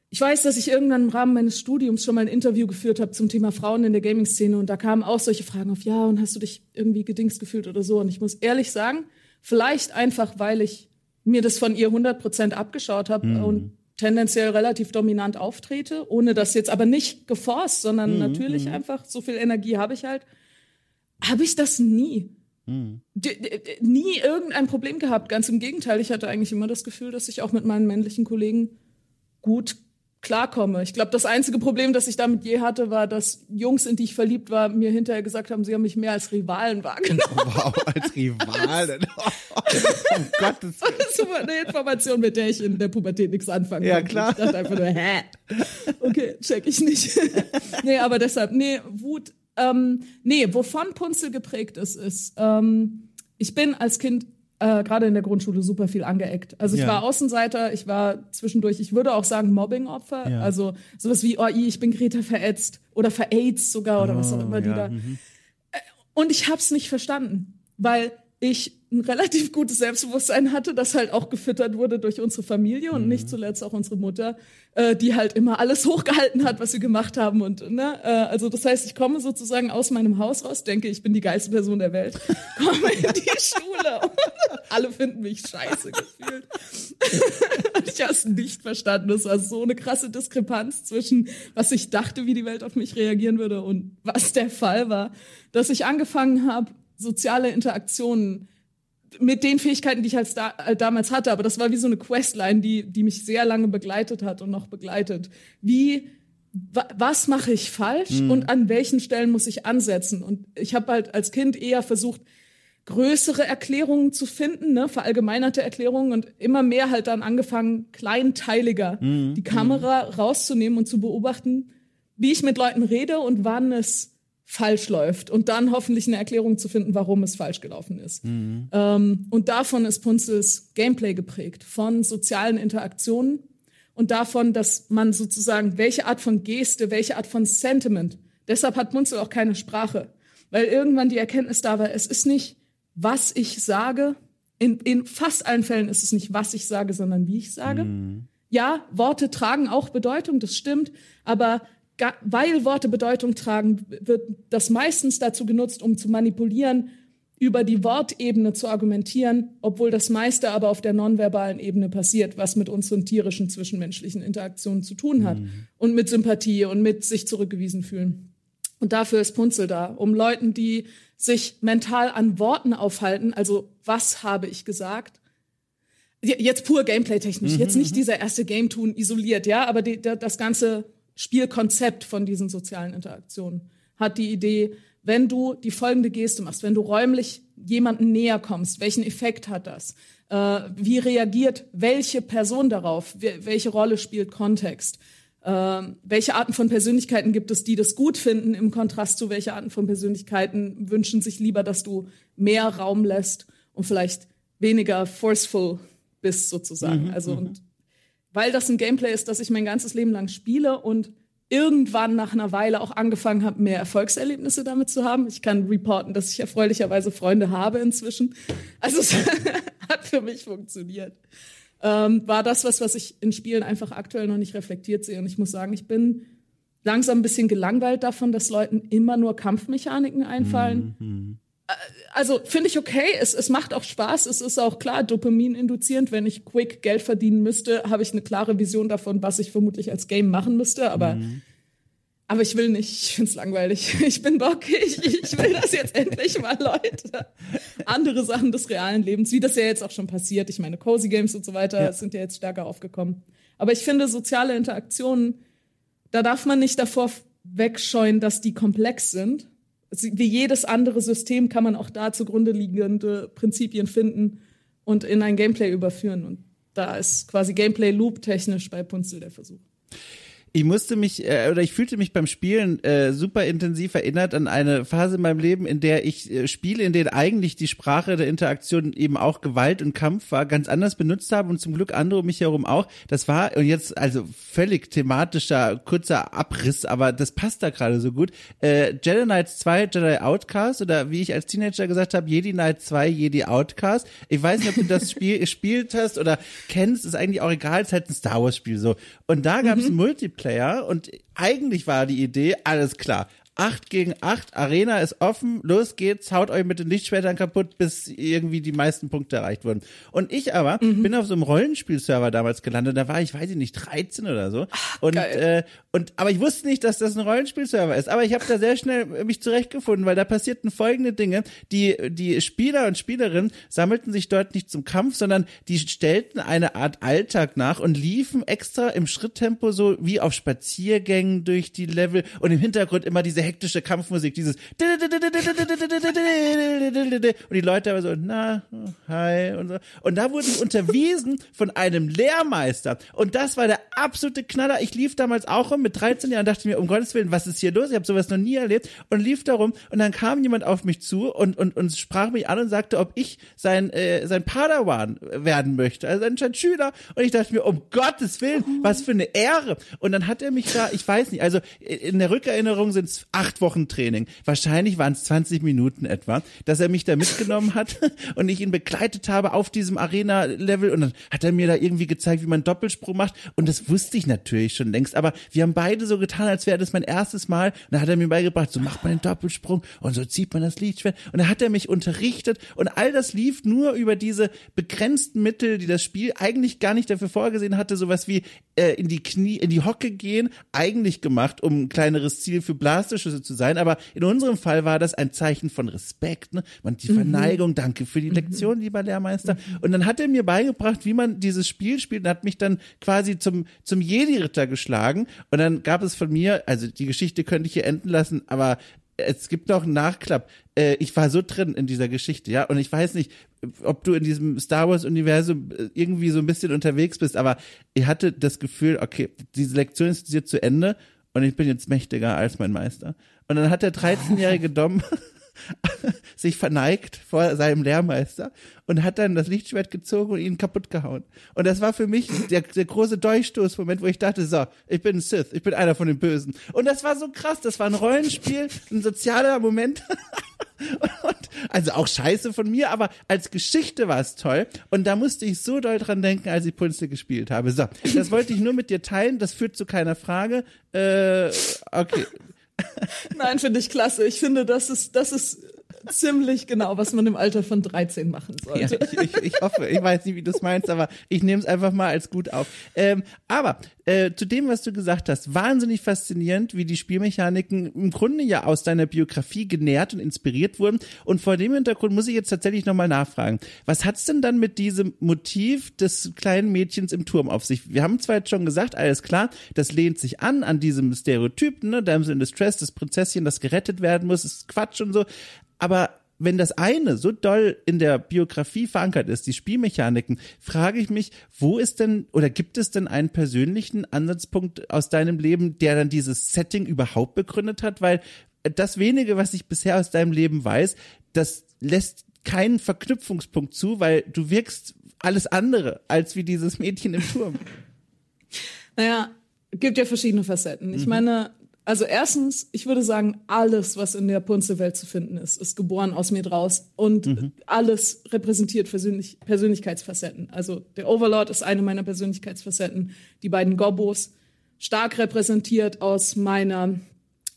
ich weiß, dass ich irgendwann im Rahmen meines Studiums schon mal ein Interview geführt habe zum Thema Frauen in der Gaming-Szene und da kamen auch solche Fragen auf, ja, und hast du dich irgendwie gedingst gefühlt oder so? Und ich muss ehrlich sagen, vielleicht einfach, weil ich mir das von ihr 100% abgeschaut habe und tendenziell relativ dominant auftrete, ohne das jetzt aber nicht geforst, sondern natürlich einfach, so viel Energie habe ich halt, habe ich das nie. D- nie irgendein Problem gehabt. Ganz im Gegenteil, ich hatte eigentlich immer das Gefühl, dass ich auch mit meinen männlichen Kollegen gut klarkomme. Ich glaube, das einzige Problem, das ich damit je hatte, war, dass Jungs, in die ich verliebt war, mir hinterher gesagt haben, sie haben mich mehr als Rivalen wahrgenommen. Wow, als Rivalen. um Gottes Willen. Das war eine Information, mit der ich in der Pubertät nichts anfangen Ja, konnte. klar. Ich dachte einfach nur, hä? Okay, check ich nicht. nee, aber deshalb, nee, Wut, ähm, nee, wovon Punzel geprägt ist, ist, ähm, ich bin als Kind äh, gerade in der Grundschule super viel angeeckt. Also ich Ja. war Außenseiter, ich war zwischendurch, ich würde auch sagen Mobbingopfer. Ja. Also sowas wie, oh, ich bin Greta verätzt oder verätzt sogar oder was auch immer die Oh, ja, da. Und ich hab's nicht verstanden, weil ich ein relativ gutes Selbstbewusstsein hatte, das halt auch gefüttert wurde durch unsere Familie und nicht zuletzt auch unsere Mutter, äh, die halt immer alles hochgehalten hat, was wir gemacht haben. Und ne, äh, also das heißt, ich komme sozusagen aus meinem Haus raus, denke, ich bin die geilste Person der Welt, komme in die Schule und alle finden mich scheiße gefühlt. Ich habe es nicht verstanden. Das war so eine krasse Diskrepanz zwischen, was ich dachte, wie die Welt auf mich reagieren würde und was der Fall war, dass ich angefangen habe, soziale Interaktionen mit den Fähigkeiten, die ich als da, äh, damals hatte, aber das war wie so eine Questline, die, die mich sehr lange begleitet hat und noch begleitet. Wie, wa, was mache ich falsch und an welchen Stellen muss ich ansetzen? Und ich habe halt als Kind eher versucht, größere Erklärungen zu finden, ne, verallgemeinerte Erklärungen und immer mehr halt dann angefangen, kleinteiliger die Kamera rauszunehmen und zu beobachten, wie ich mit Leuten rede und wann es falsch läuft und dann hoffentlich eine Erklärung zu finden, warum es falsch gelaufen ist. Ähm, und davon ist Punzels Gameplay geprägt, von sozialen Interaktionen und davon, dass man sozusagen, welche Art von Geste, welche Art von Sentiment, deshalb hat Punzel auch keine Sprache, weil irgendwann die Erkenntnis da war, es ist nicht, was ich sage, in, in fast allen Fällen ist es nicht, was ich sage, sondern wie ich sage. Ja, Worte tragen auch Bedeutung, das stimmt, aber weil Worte Bedeutung tragen, wird das meistens dazu genutzt, um zu manipulieren, über die Wortebene zu argumentieren, obwohl das meiste aber auf der nonverbalen Ebene passiert, was mit unseren tierischen zwischenmenschlichen Interaktionen zu tun hat und mit Sympathie und mit sich zurückgewiesen fühlen. Und dafür ist Punzel da, um Leuten, die sich mental an Worten aufhalten, also was habe ich gesagt, jetzt pur Gameplay-technisch, jetzt nicht dieser erste Game-Tun isoliert, ja, aber die, das ganze Spielkonzept von diesen sozialen Interaktionen hat die Idee, wenn du die folgende Geste machst, wenn du räumlich jemanden näher kommst, welchen Effekt hat das? Äh, wie reagiert welche Person darauf? Wel- welche Rolle spielt Kontext? Ähm, welche Arten von Persönlichkeiten gibt es, die das gut finden, im Kontrast zu welche Arten von Persönlichkeiten wünschen sich lieber, dass du mehr Raum lässt und vielleicht weniger forceful bist sozusagen. also und weil das ein Gameplay ist, das ich mein ganzes Leben lang spiele und irgendwann nach einer Weile auch angefangen habe, mehr Erfolgserlebnisse damit zu haben. Ich kann reporten, dass ich erfreulicherweise Freunde habe inzwischen. Also es hat für mich funktioniert. Ähm, war das was, was ich in Spielen einfach aktuell noch nicht reflektiert sehe. Und ich muss sagen, ich bin langsam ein bisschen gelangweilt davon, dass Leuten immer nur Kampfmechaniken einfallen. Äh, Also finde ich okay, es, es macht auch Spaß, es ist auch klar Dopamin induzierend. Wenn ich quick Geld verdienen müsste, habe ich eine klare Vision davon, was ich vermutlich als Game machen müsste, aber aber ich will nicht, ich find's langweilig. Ich bin bockig, ich will das jetzt endlich mal, Leute. Andere Sachen des realen Lebens, wie das ja jetzt auch schon passiert. Ich meine, Cozy Games und so weiter Ja. sind ja jetzt stärker aufgekommen. Aber ich finde, soziale Interaktionen, da darf man nicht davor wegscheuen, dass die komplex sind. Wie jedes andere System kann man auch da zugrunde liegende Prinzipien finden und in ein Gameplay überführen. Und da ist quasi Gameplay Loop technisch bei Punzel der Versuch. Ich musste mich äh, oder ich fühlte mich beim Spielen äh, super intensiv erinnert an eine Phase in meinem Leben, in der ich äh, Spiele, in denen eigentlich die Sprache der Interaktion eben auch Gewalt und Kampf war, ganz anders benutzt habe und zum Glück andere um mich herum auch. Das war und jetzt also völlig thematischer kurzer Abriss, aber das passt da gerade so gut. Äh, Jedi Knights 2, Jedi Outcast oder wie ich als Teenager gesagt habe, Jedi Knight 2, Jedi Outcast. Ich weiß nicht, ob du das Spiel gespielt hast oder kennst, ist eigentlich auch egal, es ist halt ein Star Wars Spiel so. Und da gab es mhm. einen Multiplayer und eigentlich war die Idee, alles klar, 8 gegen 8, Arena ist offen, los geht's, haut euch mit den Lichtschwertern kaputt, bis irgendwie die meisten Punkte erreicht wurden. Und ich aber mhm. bin auf so einem Rollenspielserver damals gelandet, da war ich, weiß ich nicht, 13 oder so. Ach, und, äh, und, aber ich wusste nicht, dass das ein Rollenspielserver ist. Aber ich habe da sehr schnell mich zurechtgefunden, weil da passierten folgende Dinge. Die, die Spieler und Spielerinnen sammelten sich dort nicht zum Kampf, sondern die stellten eine Art Alltag nach und liefen extra im Schritttempo so wie auf Spaziergängen durch die Level und im Hintergrund immer diese hektische Kampfmusik, dieses und die Leute aber so, na, hi und so. Und da wurden die unterwiesen von einem Lehrmeister. Und das war der absolute Knaller. Ich lief damals auch rum mit 13 Jahren dachte mir, um Gottes Willen, was ist hier los? Ich habe sowas noch nie erlebt und lief da rum und dann kam jemand auf mich zu und, und, und sprach mich an und sagte, ob ich sein, äh, sein Padawan werden möchte, also ein Schüler. Und ich dachte mir, um Gottes Willen, was für eine Ehre. Und dann hat er mich da, ich weiß nicht, also in der Rückerinnerung sind es acht Wochen Training. Wahrscheinlich waren es 20 Minuten etwa, dass er mich da mitgenommen hat und ich ihn begleitet habe auf diesem Arena-Level. Und dann hat er mir da irgendwie gezeigt, wie man Doppelsprung macht. Und das wusste ich natürlich schon längst, aber wir haben beide so getan, als wäre das mein erstes Mal. Und dann hat er mir beigebracht, so macht man den Doppelsprung und so zieht man das Lichtschwert. Und dann hat er mich unterrichtet. Und all das lief nur über diese begrenzten Mittel, die das Spiel eigentlich gar nicht dafür vorgesehen hatte, sowas wie äh, in die Knie, in die Hocke gehen, eigentlich gemacht, um ein kleineres Ziel für Blastisch Torschüsse zu sein, aber in unserem Fall war das ein Zeichen von Respekt, ne? Und die mhm. Verneigung, mhm. danke für die Lektion, lieber Lehrmeister. Mhm. Und dann hat er mir beigebracht, wie man dieses Spiel spielt und hat mich dann quasi zum, zum Jedi-Ritter geschlagen. Und dann gab es von mir, also die Geschichte könnte ich hier enden lassen, aber es gibt noch einen Nachklapp. Äh, ich war so drin in dieser Geschichte, ja, und ich weiß nicht, ob du in diesem Star Wars Universum äh, irgendwie so ein bisschen unterwegs bist, aber ich hatte das Gefühl, okay, diese Lektion ist jetzt zu Ende und ich bin jetzt mächtiger als mein Meister. Und dann hat der 13-jährige Dom sich verneigt vor seinem Lehrmeister und hat dann das Lichtschwert gezogen und ihn kaputt gehauen. Und das war für mich der, der große Durchstoßmoment, wo ich dachte, so, ich bin ein Sith, ich bin einer von den Bösen. Und das war so krass, das war ein Rollenspiel, ein sozialer Moment. und, also auch scheiße von mir, aber als Geschichte war es toll. Und da musste ich so doll dran denken, als ich Punste gespielt habe. So, das wollte ich nur mit dir teilen, das führt zu keiner Frage. Äh, okay. Nein, finde ich klasse. Ich finde, das ist, das ist ziemlich genau, was man im Alter von 13 machen sollte. Ja, ich, ich, ich, hoffe, ich weiß nicht, wie du es meinst, aber ich nehme es einfach mal als gut auf. Ähm, aber äh, zu dem, was du gesagt hast, wahnsinnig faszinierend, wie die Spielmechaniken im Grunde ja aus deiner Biografie genährt und inspiriert wurden. Und vor dem Hintergrund muss ich jetzt tatsächlich nochmal nachfragen. Was hat's denn dann mit diesem Motiv des kleinen Mädchens im Turm auf sich? Wir haben zwar jetzt schon gesagt, alles klar, das lehnt sich an, an diesem Stereotypen, ne, Damsel in Distress, das Prinzesschen, das gerettet werden muss, ist Quatsch und so. Aber wenn das eine so doll in der Biografie verankert ist, die Spielmechaniken, frage ich mich, wo ist denn oder gibt es denn einen persönlichen Ansatzpunkt aus deinem Leben, der dann dieses Setting überhaupt begründet hat? Weil das wenige, was ich bisher aus deinem Leben weiß, das lässt keinen Verknüpfungspunkt zu, weil du wirkst alles andere als wie dieses Mädchen im Turm. Naja, gibt ja verschiedene Facetten. Ich mhm. meine, also erstens, ich würde sagen, alles, was in der Punze-Welt zu finden ist, ist geboren aus mir draus und mhm. alles repräsentiert Persönlich Persönlichkeitsfacetten. Also der Overlord ist eine meiner Persönlichkeitsfacetten, die beiden Gobbos stark repräsentiert aus meiner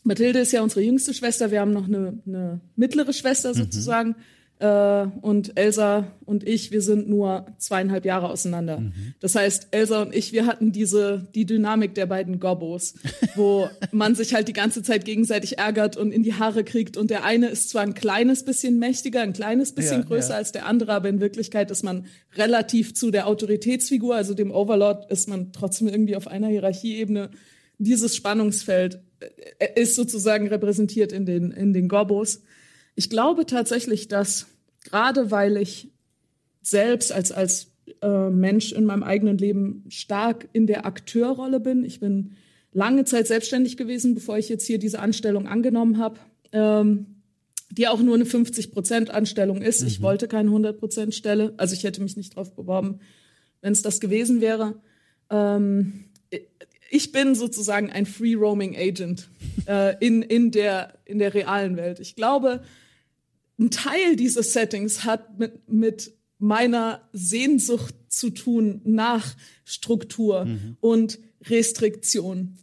Mathilde ist ja unsere jüngste Schwester, wir haben noch eine, eine mittlere Schwester mhm. sozusagen. Mhm äh, und Elsa und ich, wir sind nur zweieinhalb Jahre auseinander. Mhm. Das heißt, Elsa und ich, wir hatten diese, die Dynamik der beiden Gobbos, wo man sich halt die ganze Zeit gegenseitig ärgert und in die Haare kriegt. Und der eine ist zwar ein kleines bisschen mächtiger, ein kleines bisschen ja, größer ja. als der andere, aber in Wirklichkeit ist man relativ zu der Autoritätsfigur, also dem Overlord, ist man trotzdem irgendwie auf einer Hierarchieebene. Dieses Spannungsfeld äh, ist sozusagen repräsentiert in den, in den Gobbos. Ich glaube tatsächlich, dass gerade weil ich selbst als, als äh, Mensch in meinem eigenen Leben stark in der Akteurrolle bin, ich bin lange Zeit selbstständig gewesen, bevor ich jetzt hier diese Anstellung angenommen habe, ähm, die auch nur eine 50-Prozent-Anstellung ist. Mhm. Ich wollte keine 100-Prozent-Stelle, also ich hätte mich nicht drauf beworben, wenn es das gewesen wäre. Ähm, ich bin sozusagen ein Free-Roaming-Agent äh, in, in, der, in der realen Welt. Ich glaube, ein Teil dieses Settings hat mit, mit meiner Sehnsucht zu tun nach Struktur mhm. und Restriktion.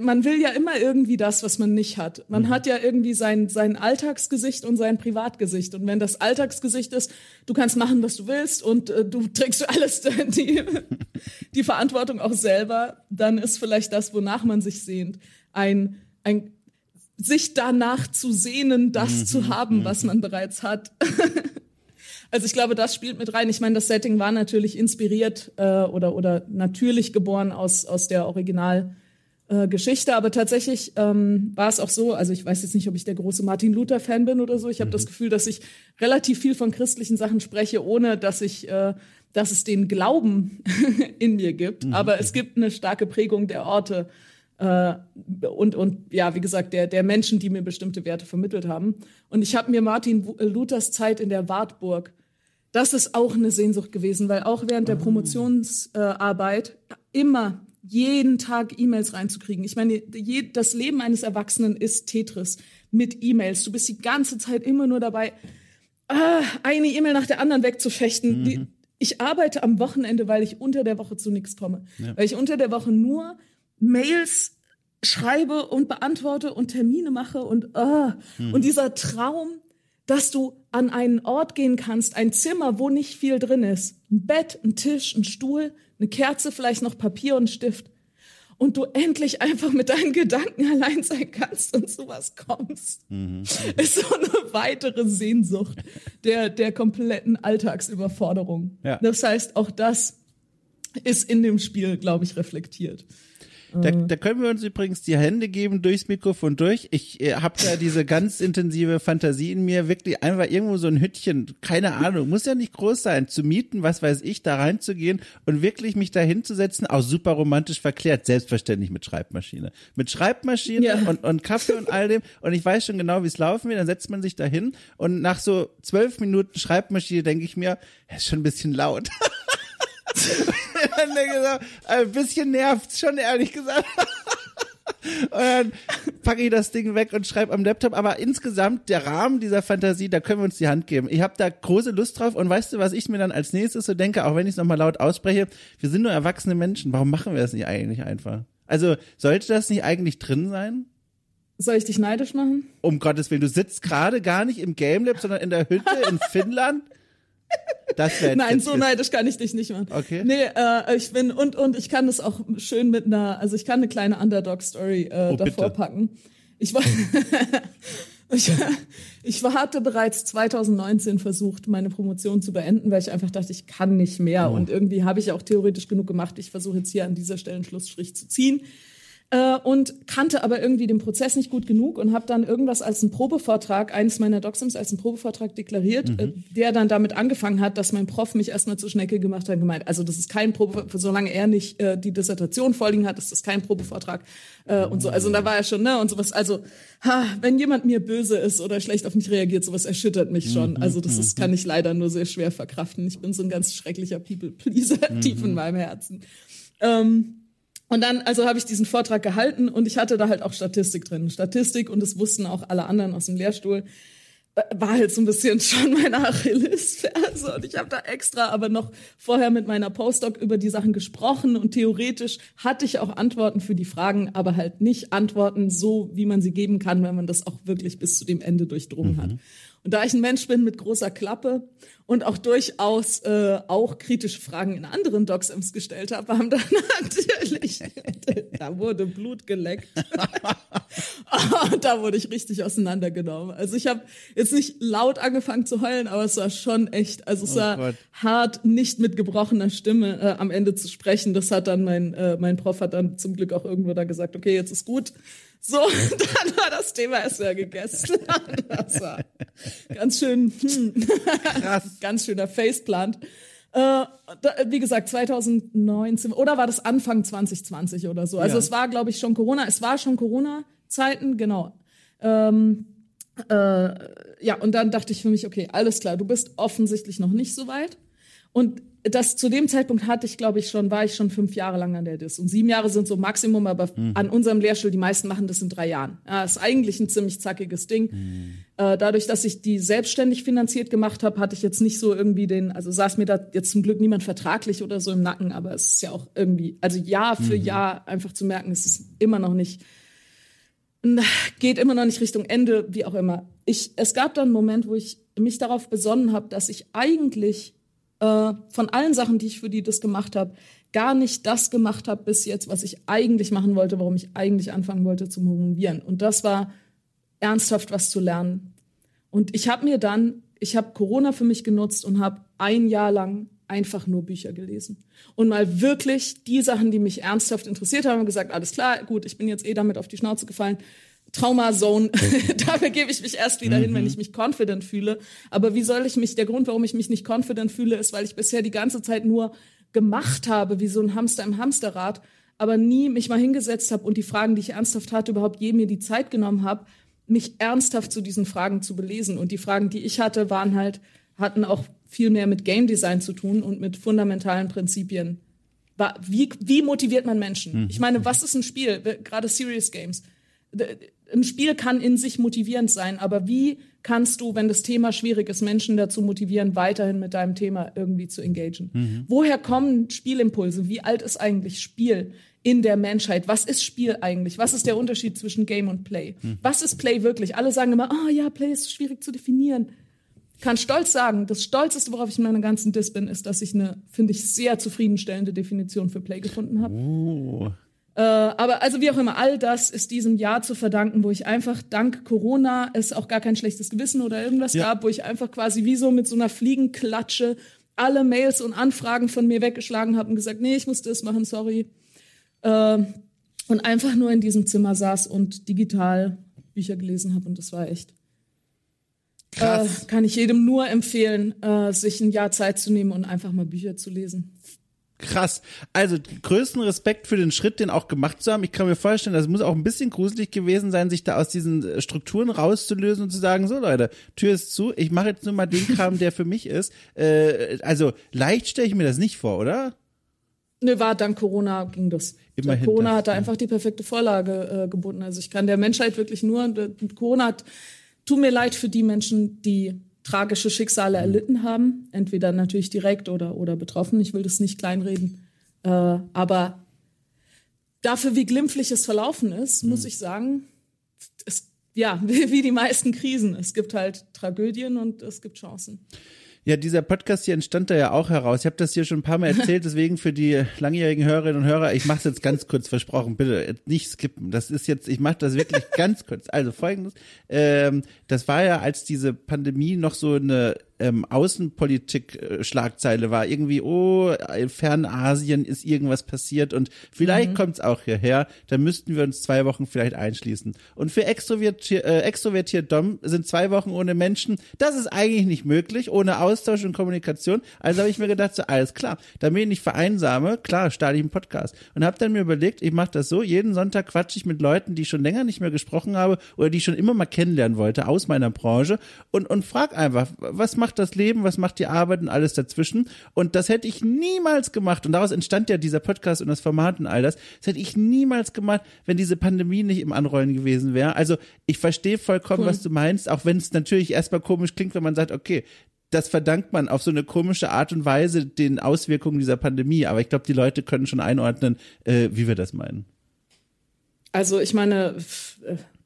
Man will ja immer irgendwie das, was man nicht hat. Man mhm. hat ja irgendwie sein, sein Alltagsgesicht und sein Privatgesicht. Und wenn das Alltagsgesicht ist, du kannst machen, was du willst und äh, du trägst für alles die, die Verantwortung auch selber, dann ist vielleicht das, wonach man sich sehnt, ein, ein sich danach zu sehnen, das mhm. zu haben, was mhm. man bereits hat. Also ich glaube, das spielt mit rein. Ich meine, das Setting war natürlich inspiriert äh, oder, oder natürlich geboren aus, aus der Originalgeschichte, äh, aber tatsächlich ähm, war es auch so, also ich weiß jetzt nicht, ob ich der große Martin Luther-Fan bin oder so. Ich habe mhm. das Gefühl, dass ich relativ viel von christlichen Sachen spreche, ohne dass ich äh, dass es den Glauben in mir gibt. Mhm. Aber es gibt eine starke Prägung der Orte äh, und, und ja, wie gesagt, der, der Menschen, die mir bestimmte Werte vermittelt haben. Und ich habe mir Martin Luthers Zeit in der Wartburg das ist auch eine Sehnsucht gewesen, weil auch während der ah. Promotionsarbeit äh, immer jeden Tag E-Mails reinzukriegen. Ich meine, je, das Leben eines Erwachsenen ist Tetris mit E-Mails. Du bist die ganze Zeit immer nur dabei, ah, eine E-Mail nach der anderen wegzufechten. Mhm. Die, ich arbeite am Wochenende, weil ich unter der Woche zu nichts komme. Ja. Weil ich unter der Woche nur Mails schreibe und beantworte und Termine mache und, ah, mhm. und dieser Traum, dass du an einen Ort gehen kannst, ein Zimmer, wo nicht viel drin ist. Ein Bett, ein Tisch, ein Stuhl, eine Kerze, vielleicht noch Papier und Stift. Und du endlich einfach mit deinen Gedanken allein sein kannst und zu was kommst. Mhm. Ist so eine weitere Sehnsucht der, der kompletten Alltagsüberforderung. Ja. Das heißt, auch das ist in dem Spiel, glaube ich, reflektiert. Da, da können wir uns übrigens die Hände geben durchs Mikrofon durch. Ich äh, habe da diese ganz intensive Fantasie in mir, wirklich einfach irgendwo so ein Hüttchen, keine Ahnung, muss ja nicht groß sein, zu mieten, was weiß ich, da reinzugehen und wirklich mich da hinzusetzen, auch super romantisch verklärt, selbstverständlich mit Schreibmaschine. Mit Schreibmaschine ja. und, und Kaffee und all dem. Und ich weiß schon genau, wie es laufen wird. Dann setzt man sich da hin und nach so zwölf Minuten Schreibmaschine denke ich mir, ist schon ein bisschen laut. gesagt, ein bisschen nervt schon, ehrlich gesagt. Und dann packe ich das Ding weg und schreibe am Laptop. Aber insgesamt, der Rahmen dieser Fantasie, da können wir uns die Hand geben. Ich habe da große Lust drauf. Und weißt du, was ich mir dann als nächstes so denke, auch wenn ich es nochmal laut ausspreche, wir sind nur erwachsene Menschen. Warum machen wir das nicht eigentlich einfach? Also, sollte das nicht eigentlich drin sein? Soll ich dich neidisch machen? Um Gottes Willen, du sitzt gerade gar nicht im Game Lab, sondern in der Hütte in Finnland. Das Nein, so neidisch kann ich dich nicht machen. Okay. Nee, äh, ich bin und und ich kann das auch schön mit einer, also ich kann eine kleine Underdog-Story äh, oh, davor bitte. packen. Ich war, ich, ich hatte bereits 2019 versucht, meine Promotion zu beenden, weil ich einfach dachte, ich kann nicht mehr. Oh. Und irgendwie habe ich auch theoretisch genug gemacht. Ich versuche jetzt hier an dieser Stelle einen Schlussstrich zu ziehen äh, und kannte aber irgendwie den Prozess nicht gut genug und habe dann irgendwas als einen Probevortrag, eines meiner Doxims als einen Probevortrag deklariert, mhm. äh, der dann damit angefangen hat, dass mein Prof mich erstmal zur Schnecke gemacht hat und gemeint, also das ist kein Probevortrag, solange er nicht äh, die Dissertation vorliegen hat, ist das kein Probevortrag äh, und so. Also da war er schon, ne, und sowas, also ha, wenn jemand mir böse ist oder schlecht auf mich reagiert, sowas erschüttert mich schon. Mhm. Also das ist, kann ich leider nur sehr schwer verkraften. Ich bin so ein ganz schrecklicher People-Pleaser mhm. tief in meinem Herzen. Ähm, und dann, also habe ich diesen Vortrag gehalten und ich hatte da halt auch Statistik drin. Statistik und das wussten auch alle anderen aus dem Lehrstuhl. War halt so ein bisschen schon meine Achillesferse und ich habe da extra aber noch vorher mit meiner Postdoc über die Sachen gesprochen und theoretisch hatte ich auch Antworten für die Fragen, aber halt nicht Antworten so, wie man sie geben kann, wenn man das auch wirklich bis zu dem Ende durchdrungen mhm. hat. Und da ich ein Mensch bin mit großer Klappe und auch durchaus äh, auch kritische Fragen in anderen DocSims gestellt habe, haben dann natürlich, da wurde Blut geleckt. da wurde ich richtig auseinandergenommen. Also ich habe jetzt nicht laut angefangen zu heulen, aber es war schon echt, also es oh war Gott. hart, nicht mit gebrochener Stimme äh, am Ende zu sprechen. Das hat dann mein, äh, mein Prof hat dann zum Glück auch irgendwo da gesagt, okay, jetzt ist gut. So, dann war das Thema erstmal gegessen. Das war ganz schön, hm, Krass. ganz schöner Faceplant. Äh, da, wie gesagt, 2019 oder war das Anfang 2020 oder so. Also Ja. es war, glaube ich, schon Corona. Es war schon Corona-Zeiten, genau. Ähm, äh, ja, und dann dachte ich für mich, okay, alles klar, du bist offensichtlich noch nicht so weit. Und das zu dem Zeitpunkt hatte ich, glaube ich, schon, war ich schon fünf Jahre lang an der DIS. Und sieben Jahre sind so Maximum, aber an unserem Lehrstuhl, die meisten machen das in drei Jahren. Ja, ist eigentlich ein ziemlich zackiges Ding. Äh, dadurch, dass ich die selbstständig finanziert gemacht habe, hatte ich jetzt nicht so irgendwie den, also saß mir da jetzt zum Glück niemand vertraglich oder so im Nacken, aber es ist ja auch irgendwie, also Jahr für Jahr einfach zu merken, es ist immer noch nicht geht immer noch nicht Richtung Ende, wie auch immer. Ich, es gab dann einen Moment, wo ich mich darauf besonnen habe, dass ich eigentlich äh, von allen Sachen, die ich für die das gemacht habe, gar nicht das gemacht habe bis jetzt, was ich eigentlich machen wollte, warum ich eigentlich anfangen wollte zu promovieren. Und das war ernsthaft was zu lernen. Und ich habe mir dann, ich habe Corona für mich genutzt und habe ein Jahr lang einfach nur Bücher gelesen. Und mal wirklich die Sachen, die mich ernsthaft interessiert haben, gesagt, alles klar, gut, ich bin jetzt eh damit auf die Schnauze gefallen. Trauma-Zone, da begebe ich mich erst wieder hin, wenn ich mich confident fühle. Aber wie soll ich mich, der Grund, warum ich mich nicht confident fühle, ist, weil ich bisher die ganze Zeit nur gemacht habe, wie so ein Hamster im Hamsterrad, aber nie mich mal hingesetzt habe und die Fragen, die ich ernsthaft hatte, überhaupt je mir die Zeit genommen habe, mich ernsthaft zu diesen Fragen zu belesen. Und die Fragen, die ich hatte, waren halt, hatten auch viel mehr mit Game Design zu tun und mit fundamentalen Prinzipien. Wie, wie motiviert man Menschen? Ich meine, was ist ein Spiel? Gerade Serious Games. Ein Spiel kann in sich motivierend sein, aber wie kannst du, wenn das Thema schwierig ist, Menschen dazu motivieren, weiterhin mit deinem Thema irgendwie zu engagieren? Woher kommen Spielimpulse? Wie alt ist eigentlich Spiel in der Menschheit? Was ist Spiel eigentlich? Was ist der Unterschied zwischen Game und Play? Was ist Play wirklich? Alle sagen immer, ah ja, Play ist schwierig zu definieren kann stolz sagen, das Stolzeste, worauf ich in meiner ganzen Dis bin, ist, dass ich eine, finde ich, sehr zufriedenstellende Definition für Play gefunden habe. Oh. Äh, aber also wie auch immer, all das ist diesem Jahr zu verdanken, wo ich einfach dank Corona es auch gar kein schlechtes Gewissen oder irgendwas Ja. gab, wo ich einfach quasi wie so mit so einer Fliegenklatsche alle Mails und Anfragen von mir weggeschlagen habe und gesagt, nee, ich muss das machen, sorry. Äh, und einfach nur in diesem Zimmer saß und digital Bücher gelesen habe und das war echt Krass. äh, kann ich jedem nur empfehlen, sich ein Jahr Zeit zu nehmen und einfach mal Bücher zu lesen. Krass. Also größten Respekt für den Schritt, den auch gemacht zu haben. Ich kann mir vorstellen, das muss auch ein bisschen gruselig gewesen sein, sich da aus diesen äh, Strukturen rauszulösen und zu sagen, so Leute, Tür ist zu, ich mache jetzt nur mal den Kram, der für mich ist. Äh, also leicht stelle ich mir das nicht vor, oder? Ne, war dank Corona ging das. Immerhin Corona hat da einfach die perfekte Vorlage äh, geboten. Also ich kann der Menschheit wirklich nur, äh, Corona hat, tut mir leid für die Menschen, die tragische Schicksale Mhm. erlitten haben, entweder natürlich direkt oder, oder betroffen. Ich will das nicht kleinreden. Äh, aber dafür, wie glimpflich es verlaufen ist, Mhm. muss ich sagen, es, ja, wie, wie die meisten Krisen. Es gibt halt Tragödien und es gibt Chancen. Ja, dieser Podcast hier entstand da ja auch heraus. Ich habe das hier schon ein paar Mal erzählt, deswegen für die langjährigen Hörerinnen und Hörer, ich mache es jetzt ganz kurz versprochen, bitte nicht skippen. Das ist jetzt, ich mache das wirklich ganz kurz. Also folgendes, ähm, das war ja, als diese Pandemie noch so eine ähm, Außenpolitik-Schlagzeile war. Irgendwie, oh, in Fernasien ist irgendwas passiert und vielleicht kommt's auch hierher. Da müssten wir uns zwei Wochen vielleicht einschließen. Und für extrovertiert, äh, extrovertiert Dom sind zwei Wochen ohne Menschen, das ist eigentlich nicht möglich, ohne Austausch und Kommunikation. Also habe ich mir gedacht, so alles klar, damit ich nicht vereinsame, klar, starte ich einen Podcast. Und habe dann mir überlegt, ich mache das so, jeden Sonntag quatsche ich mit Leuten, die ich schon länger nicht mehr gesprochen habe oder die ich schon immer mal kennenlernen wollte aus meiner Branche und, und frag einfach, was macht das Leben, was macht die Arbeit und alles dazwischen. Und das hätte ich niemals gemacht. Und daraus entstand ja dieser Podcast und das Format und all das. Das hätte ich niemals gemacht, wenn diese Pandemie nicht im Anrollen gewesen wäre. Also ich verstehe vollkommen, Cool. was du meinst, auch wenn es natürlich erstmal komisch klingt, wenn man sagt, okay, das verdankt man auf so eine komische Art und Weise den Auswirkungen dieser Pandemie. Aber ich glaube, die Leute können schon einordnen, äh, wie wir das meinen. Also ich meine,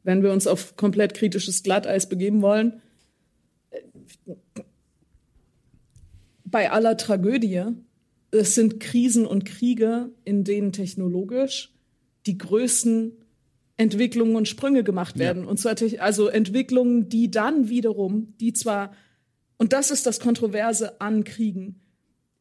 wenn wir uns auf komplett kritisches Glatteis begeben wollen, äh, bei aller Tragödie, es sind Krisen und Kriege, in denen technologisch die größten Entwicklungen und Sprünge gemacht werden. Und zwar also Entwicklungen, die dann wiederum, die zwar, und das ist das Kontroverse an Kriegen,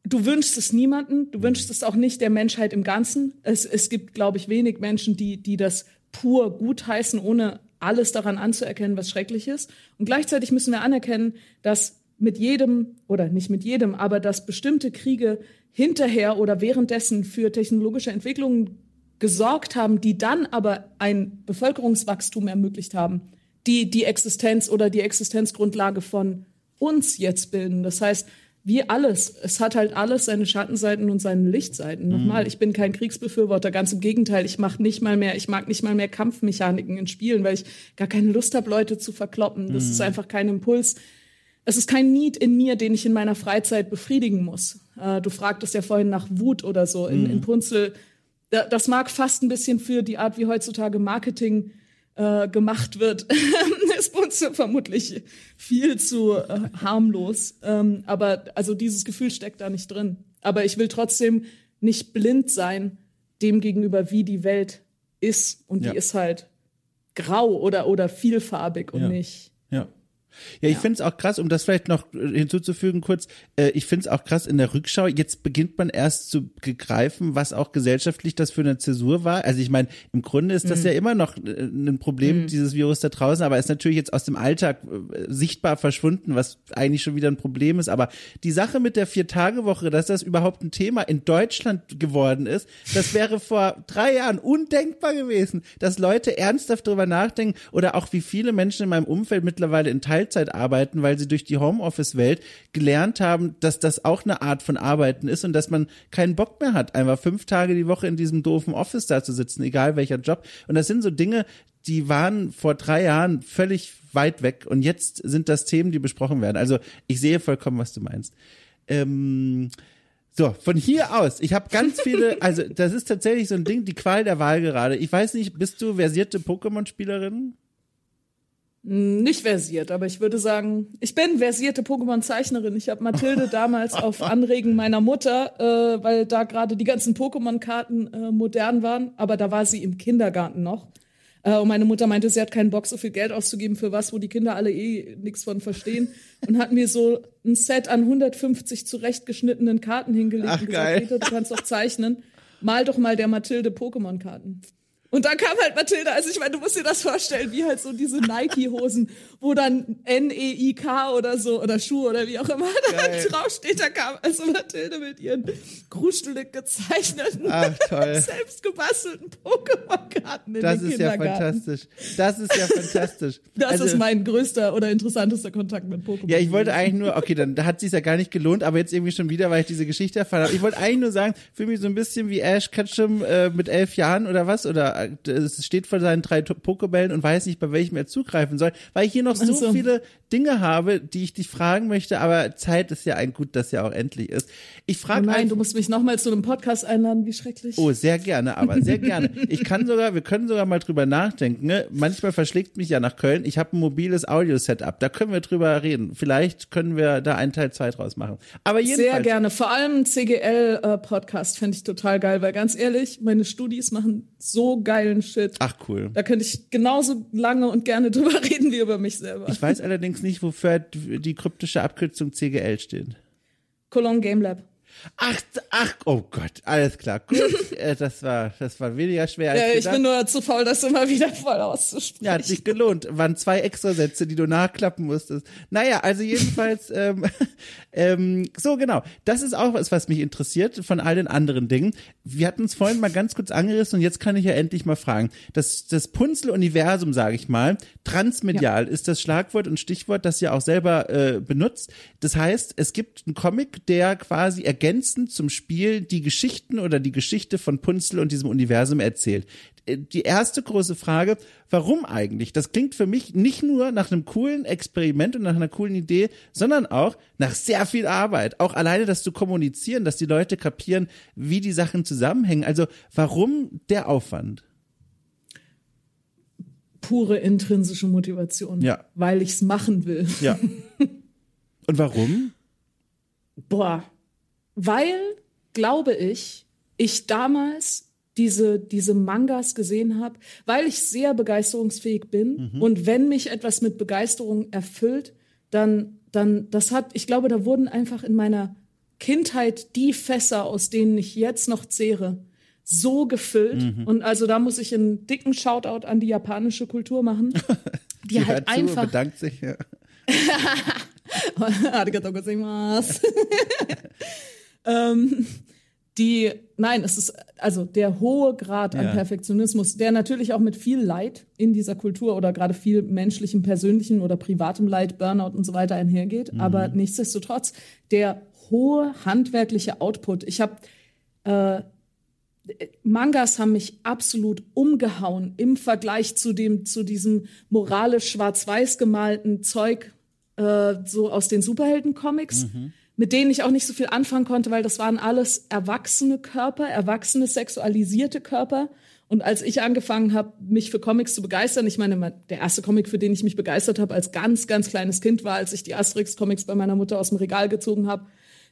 du wünschst es niemanden, du wünschst es auch nicht der Menschheit im Ganzen. Es, es gibt, glaube ich, wenig Menschen, die, die das pur gutheißen, ohne alles daran anzuerkennen, was schrecklich ist. Und gleichzeitig müssen wir anerkennen, dass mit jedem, oder nicht mit jedem, aber dass bestimmte Kriege hinterher oder währenddessen für technologische Entwicklungen gesorgt haben, die dann aber ein Bevölkerungswachstum ermöglicht haben, die die Existenz oder die Existenzgrundlage von uns jetzt bilden. Das heißt, wie alles, es hat halt alles seine Schattenseiten und seine Lichtseiten. Mhm. Nochmal, ich bin kein Kriegsbefürworter, ganz im Gegenteil, ich mache nicht mal mehr, ich mag nicht mal mehr Kampfmechaniken in Spielen, weil ich gar keine Lust habe, Leute zu verkloppen. Das mhm. ist einfach kein Impuls. Es ist kein Need in mir, den ich in meiner Freizeit befriedigen muss. Äh, du fragtest ja vorhin nach Wut oder so in, mhm. in Punzel. Das mag fast ein bisschen für die Art, wie heutzutage Marketing äh, gemacht wird, ist uns vermutlich viel zu äh, harmlos. Ähm, aber also dieses Gefühl steckt da nicht drin. Aber ich will trotzdem nicht blind sein dem gegenüber, wie die Welt ist. Und ja. die ist halt grau oder, oder vielfarbig und ja. nicht ja, ich ja. finde es auch krass, um das vielleicht noch äh, hinzuzufügen kurz, äh, ich finde es auch krass in der Rückschau, jetzt beginnt man erst zu begreifen, was auch gesellschaftlich das für eine Zäsur war. Also ich meine, im Grunde ist das mhm. ja immer noch äh, ein Problem, mhm. dieses Virus da draußen, aber ist natürlich jetzt aus dem Alltag äh, sichtbar verschwunden, was eigentlich schon wieder ein Problem ist. Aber die Sache mit der Vier-Tage-Woche, dass das überhaupt ein Thema in Deutschland geworden ist, das wäre vor drei Jahren undenkbar gewesen, dass Leute ernsthaft darüber nachdenken oder auch wie viele Menschen in meinem Umfeld mittlerweile in Teil Teilzeit arbeiten, weil sie durch die Homeoffice-Welt gelernt haben, dass das auch eine Art von Arbeiten ist und dass man keinen Bock mehr hat, einfach fünf Tage die Woche in diesem doofen Office da zu sitzen, egal welcher Job. Und das sind so Dinge, die waren vor drei Jahren völlig weit weg und jetzt sind das Themen, die besprochen werden. Also ich sehe vollkommen, was du meinst. Ähm, so, von hier aus, ich habe ganz viele, also das ist tatsächlich so ein Ding, die Qual der Wahl gerade. Ich weiß nicht, bist du versierte Pokémon-Spielerin? Nicht versiert, aber ich würde sagen, ich bin versierte Pokémon-Zeichnerin. Ich habe Mathilde damals auf Anregen meiner Mutter, äh, weil da gerade die ganzen Pokémon-Karten äh, modern waren, aber da war sie im Kindergarten noch. Äh, und meine Mutter meinte, sie hat keinen Bock, so viel Geld auszugeben für was, wo die Kinder alle eh nichts von verstehen. Und hat mir so ein Set an 150 zurechtgeschnittenen Karten hingelegt Ach, und gesagt, Peter, du kannst doch zeichnen. Mal doch mal der Mathilde Pokémon-Karten. Und dann kam halt Mathilda, also ich meine, du musst dir das vorstellen, wie halt so diese Nike-Hosen, wo dann N-E-I-K oder so, oder Schuhe oder wie auch immer da draufsteht, da kam also Mathilde mit ihren gruselig gezeichneten, Ach, selbst gebastelten Pokémon-Karten in Das den ist ja fantastisch. Das ist ja fantastisch. Das also, ist mein größter oder interessantester Kontakt mit Pokémon. Ja, ich wollte eigentlich nur, okay, dann hat sich's ja gar nicht gelohnt, aber jetzt irgendwie schon wieder, weil ich diese Geschichte erfahren habe. Ich wollte eigentlich nur sagen, für mich so ein bisschen wie Ash Ketchum äh, mit elf Jahren oder was, oder es steht vor seinen drei Pokebällen und weiß nicht, bei welchem er zugreifen soll, weil ich hier noch so also. viele Dinge habe, die ich dich fragen möchte, aber Zeit ist ja ein Gut, das ja auch endlich ist. Ich frage oh Nein, du musst mich nochmal zu einem Podcast einladen, wie schrecklich. Oh, sehr gerne, aber sehr gerne. Ich kann sogar, wir können sogar mal drüber nachdenken. Ne? Manchmal verschlägt mich ja nach Köln. Ich habe ein mobiles Audio-Setup, da können wir drüber reden. Vielleicht können wir da einen Teil zwei draus machen. Aber jedenfalls. Sehr gerne. Vor allem CGL-Podcast äh, fände ich total geil, weil ganz ehrlich, meine Studis machen so geilen Shit. Ach cool. Da könnte ich genauso lange und gerne drüber reden wie über mich selber. Ich weiß allerdings nicht, wofür die kryptische Abkürzung CGL steht. Cologne Game Lab. Ach, ach, oh Gott, alles klar. Gut, äh, das war, das war weniger schwer. Als ja, ich bin nur zu faul, das immer wieder voll auszusprechen. Ja, hat sich gelohnt. Waren zwei Extrasätze, die du nachklappen musstest. Naja, also jedenfalls, ähm, ähm, so genau. Das ist auch was, was mich interessiert von all den anderen Dingen. Wir hatten es vorhin mal ganz kurz angerissen und jetzt kann ich ja endlich mal fragen. Das, das Punzel-Universum, sage ich mal, transmedial ja. ist das Schlagwort und Stichwort, das ihr auch selber äh, benutzt. Das heißt, es gibt einen Comic, der quasi ergänzend zum Spiel die Geschichten oder die Geschichte von Punzel und diesem Universum erzählt. Äh, die erste große Frage, warum eigentlich? Das klingt für mich nicht nur nach einem coolen Experiment und nach einer coolen Idee, sondern auch nach sehr viel Arbeit. Auch alleine das zu kommunizieren, dass die Leute kapieren, wie die Sachen zusammenhängen. Also warum der Aufwand? Pure intrinsische Motivation. Ja. Weil ich's machen will. Ja. Und warum? Boah, weil, glaube ich, ich damals diese, diese Mangas gesehen habe, weil ich sehr begeisterungsfähig bin. Mhm. Und wenn mich etwas mit Begeisterung erfüllt, dann, dann, das hat, ich glaube, da wurden einfach in meiner Kindheit die Fässer, aus denen ich jetzt noch zehre, so gefüllt. Mhm. Und also da muss ich einen dicken Shoutout an die japanische Kultur machen. Die, die halt einfach. Bedankt sich, ja. Ähm, die, nein, es ist also der hohe Grad an Ja. Perfektionismus, der natürlich auch mit viel Leid in dieser Kultur oder gerade viel menschlichem, persönlichen oder privatem Leid, Burnout und so weiter einhergeht. Aber nichtsdestotrotz, der hohe handwerkliche Output. Ich habe äh, Mangas haben mich absolut umgehauen im Vergleich zu dem zu diesem moralisch schwarz-weiß gemalten Zeug äh, so aus den Superhelden-Comics, mit denen ich auch nicht so viel anfangen konnte, weil das waren alles erwachsene Körper, erwachsene sexualisierte Körper. Und als ich angefangen habe, mich für Comics zu begeistern, ich meine, der erste Comic, für den ich mich begeistert habe als ganz, ganz kleines Kind, war, als ich die Asterix-Comics bei meiner Mutter aus dem Regal gezogen habe.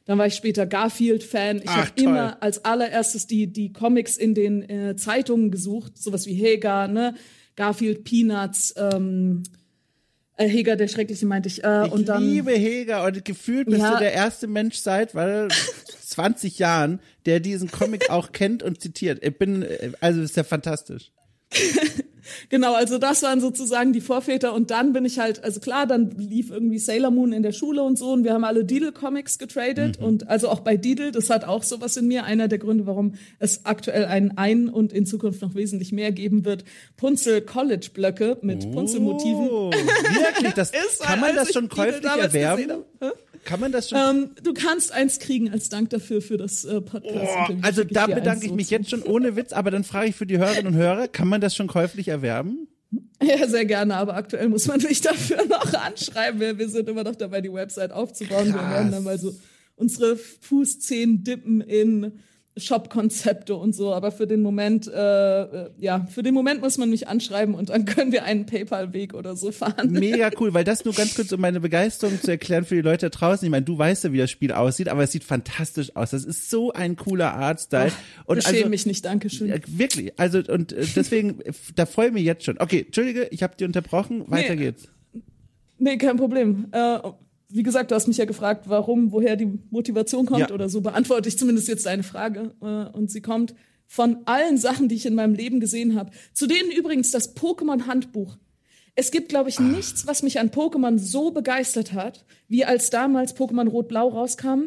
Dann war ich später Garfield-Fan. Ich habe immer als allererstes die, die Comics in den äh, Zeitungen gesucht, sowas wie Heger, ne? Garfield, Peanuts, ähm, äh, Heger, der Schreckliche meinte ich. Äh, Ich und dann, liebe Heger und gefühlt bist Ja. du der erste Mensch seit weil 20 Jahren, der diesen Comic auch kennt und zitiert. Ich bin, äh, also ist ja fantastisch. Genau, also das waren sozusagen die Vorväter. Und dann bin ich halt, also klar, dann lief irgendwie Sailor Moon in der Schule und so. Und wir haben alle Diddle Comics getradet. Und also auch bei Diddle, das hat auch sowas in mir, einer der Gründe, warum es aktuell einen ein und in Zukunft noch wesentlich mehr geben wird, Punzel College Blöcke mit Punzelmotiven. Oh, wirklich? Das, Ist, kann man das schon käuflich erwerben? Kann man das schon? Ähm, du kannst eins kriegen als Dank dafür für das äh, Podcast. Boah, also da bedanke ich mich jetzt schon ohne Witz, aber dann frage ich für die Hörerinnen und Hörer, kann man das schon käuflich erwerben? Ja, sehr gerne, aber aktuell muss man mich dafür noch anschreiben. Wir, wir sind immer noch dabei, die Website aufzubauen. Wir Krass. werden dann mal so unsere Fußzehen dippen in Shop-Konzepte und so. Aber für den Moment, äh, äh, ja, für den Moment muss man mich anschreiben und dann können wir einen PayPal-Weg oder so fahren. Mega cool, weil das nur ganz kurz, um meine Begeisterung zu erklären für die Leute draußen. Ich meine, du weißt ja, wie das Spiel aussieht, aber es sieht fantastisch aus. Das ist so ein cooler Artstyle. Und und Beschäme also, mich nicht, Dankeschön. Ja, wirklich, also und äh, deswegen, da freue ich mich jetzt schon. Okay, Entschuldige, ich habe dir unterbrochen, weiter Nee. geht's. Nee, kein Problem. Äh, wie gesagt, du hast mich ja gefragt, warum, woher die Motivation kommt Ja. oder so. Beantworte ich zumindest jetzt deine Frage. Äh, und sie kommt von allen Sachen, die ich in meinem Leben gesehen habe. Zu denen übrigens das Pokémon-Handbuch. Es gibt, glaube ich, nichts, was mich an Pokémon so begeistert hat, wie als damals Pokémon Rot-Blau rauskam.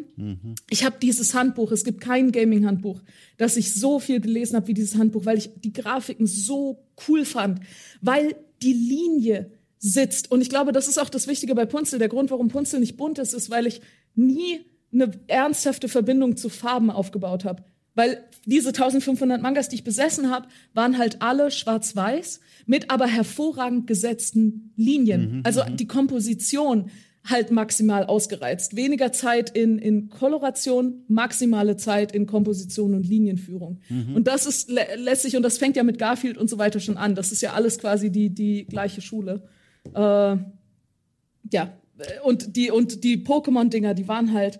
Ich habe dieses Handbuch, es gibt kein Gaming-Handbuch, das ich so viel gelesen habe wie dieses Handbuch, weil ich die Grafiken so cool fand, weil die Linie sitzt. Und ich glaube, das ist auch das Wichtige bei Punzel. Der Grund, warum Punzel nicht bunt ist, ist, weil ich nie eine ernsthafte Verbindung zu Farben aufgebaut habe. Weil diese 1500 Mangas, die ich besessen habe, waren halt alle schwarz-weiß mit aber hervorragend gesetzten Linien. also die Komposition halt maximal ausgereizt. Weniger Zeit in, in Koloration, maximale Zeit in Komposition und Linienführung. Und das ist lä lässig und das fängt ja mit Garfield und so weiter schon an. Das ist ja alles quasi die, die gleiche Schule. Äh, ja, und die, und die Pokémon-Dinger, die waren halt,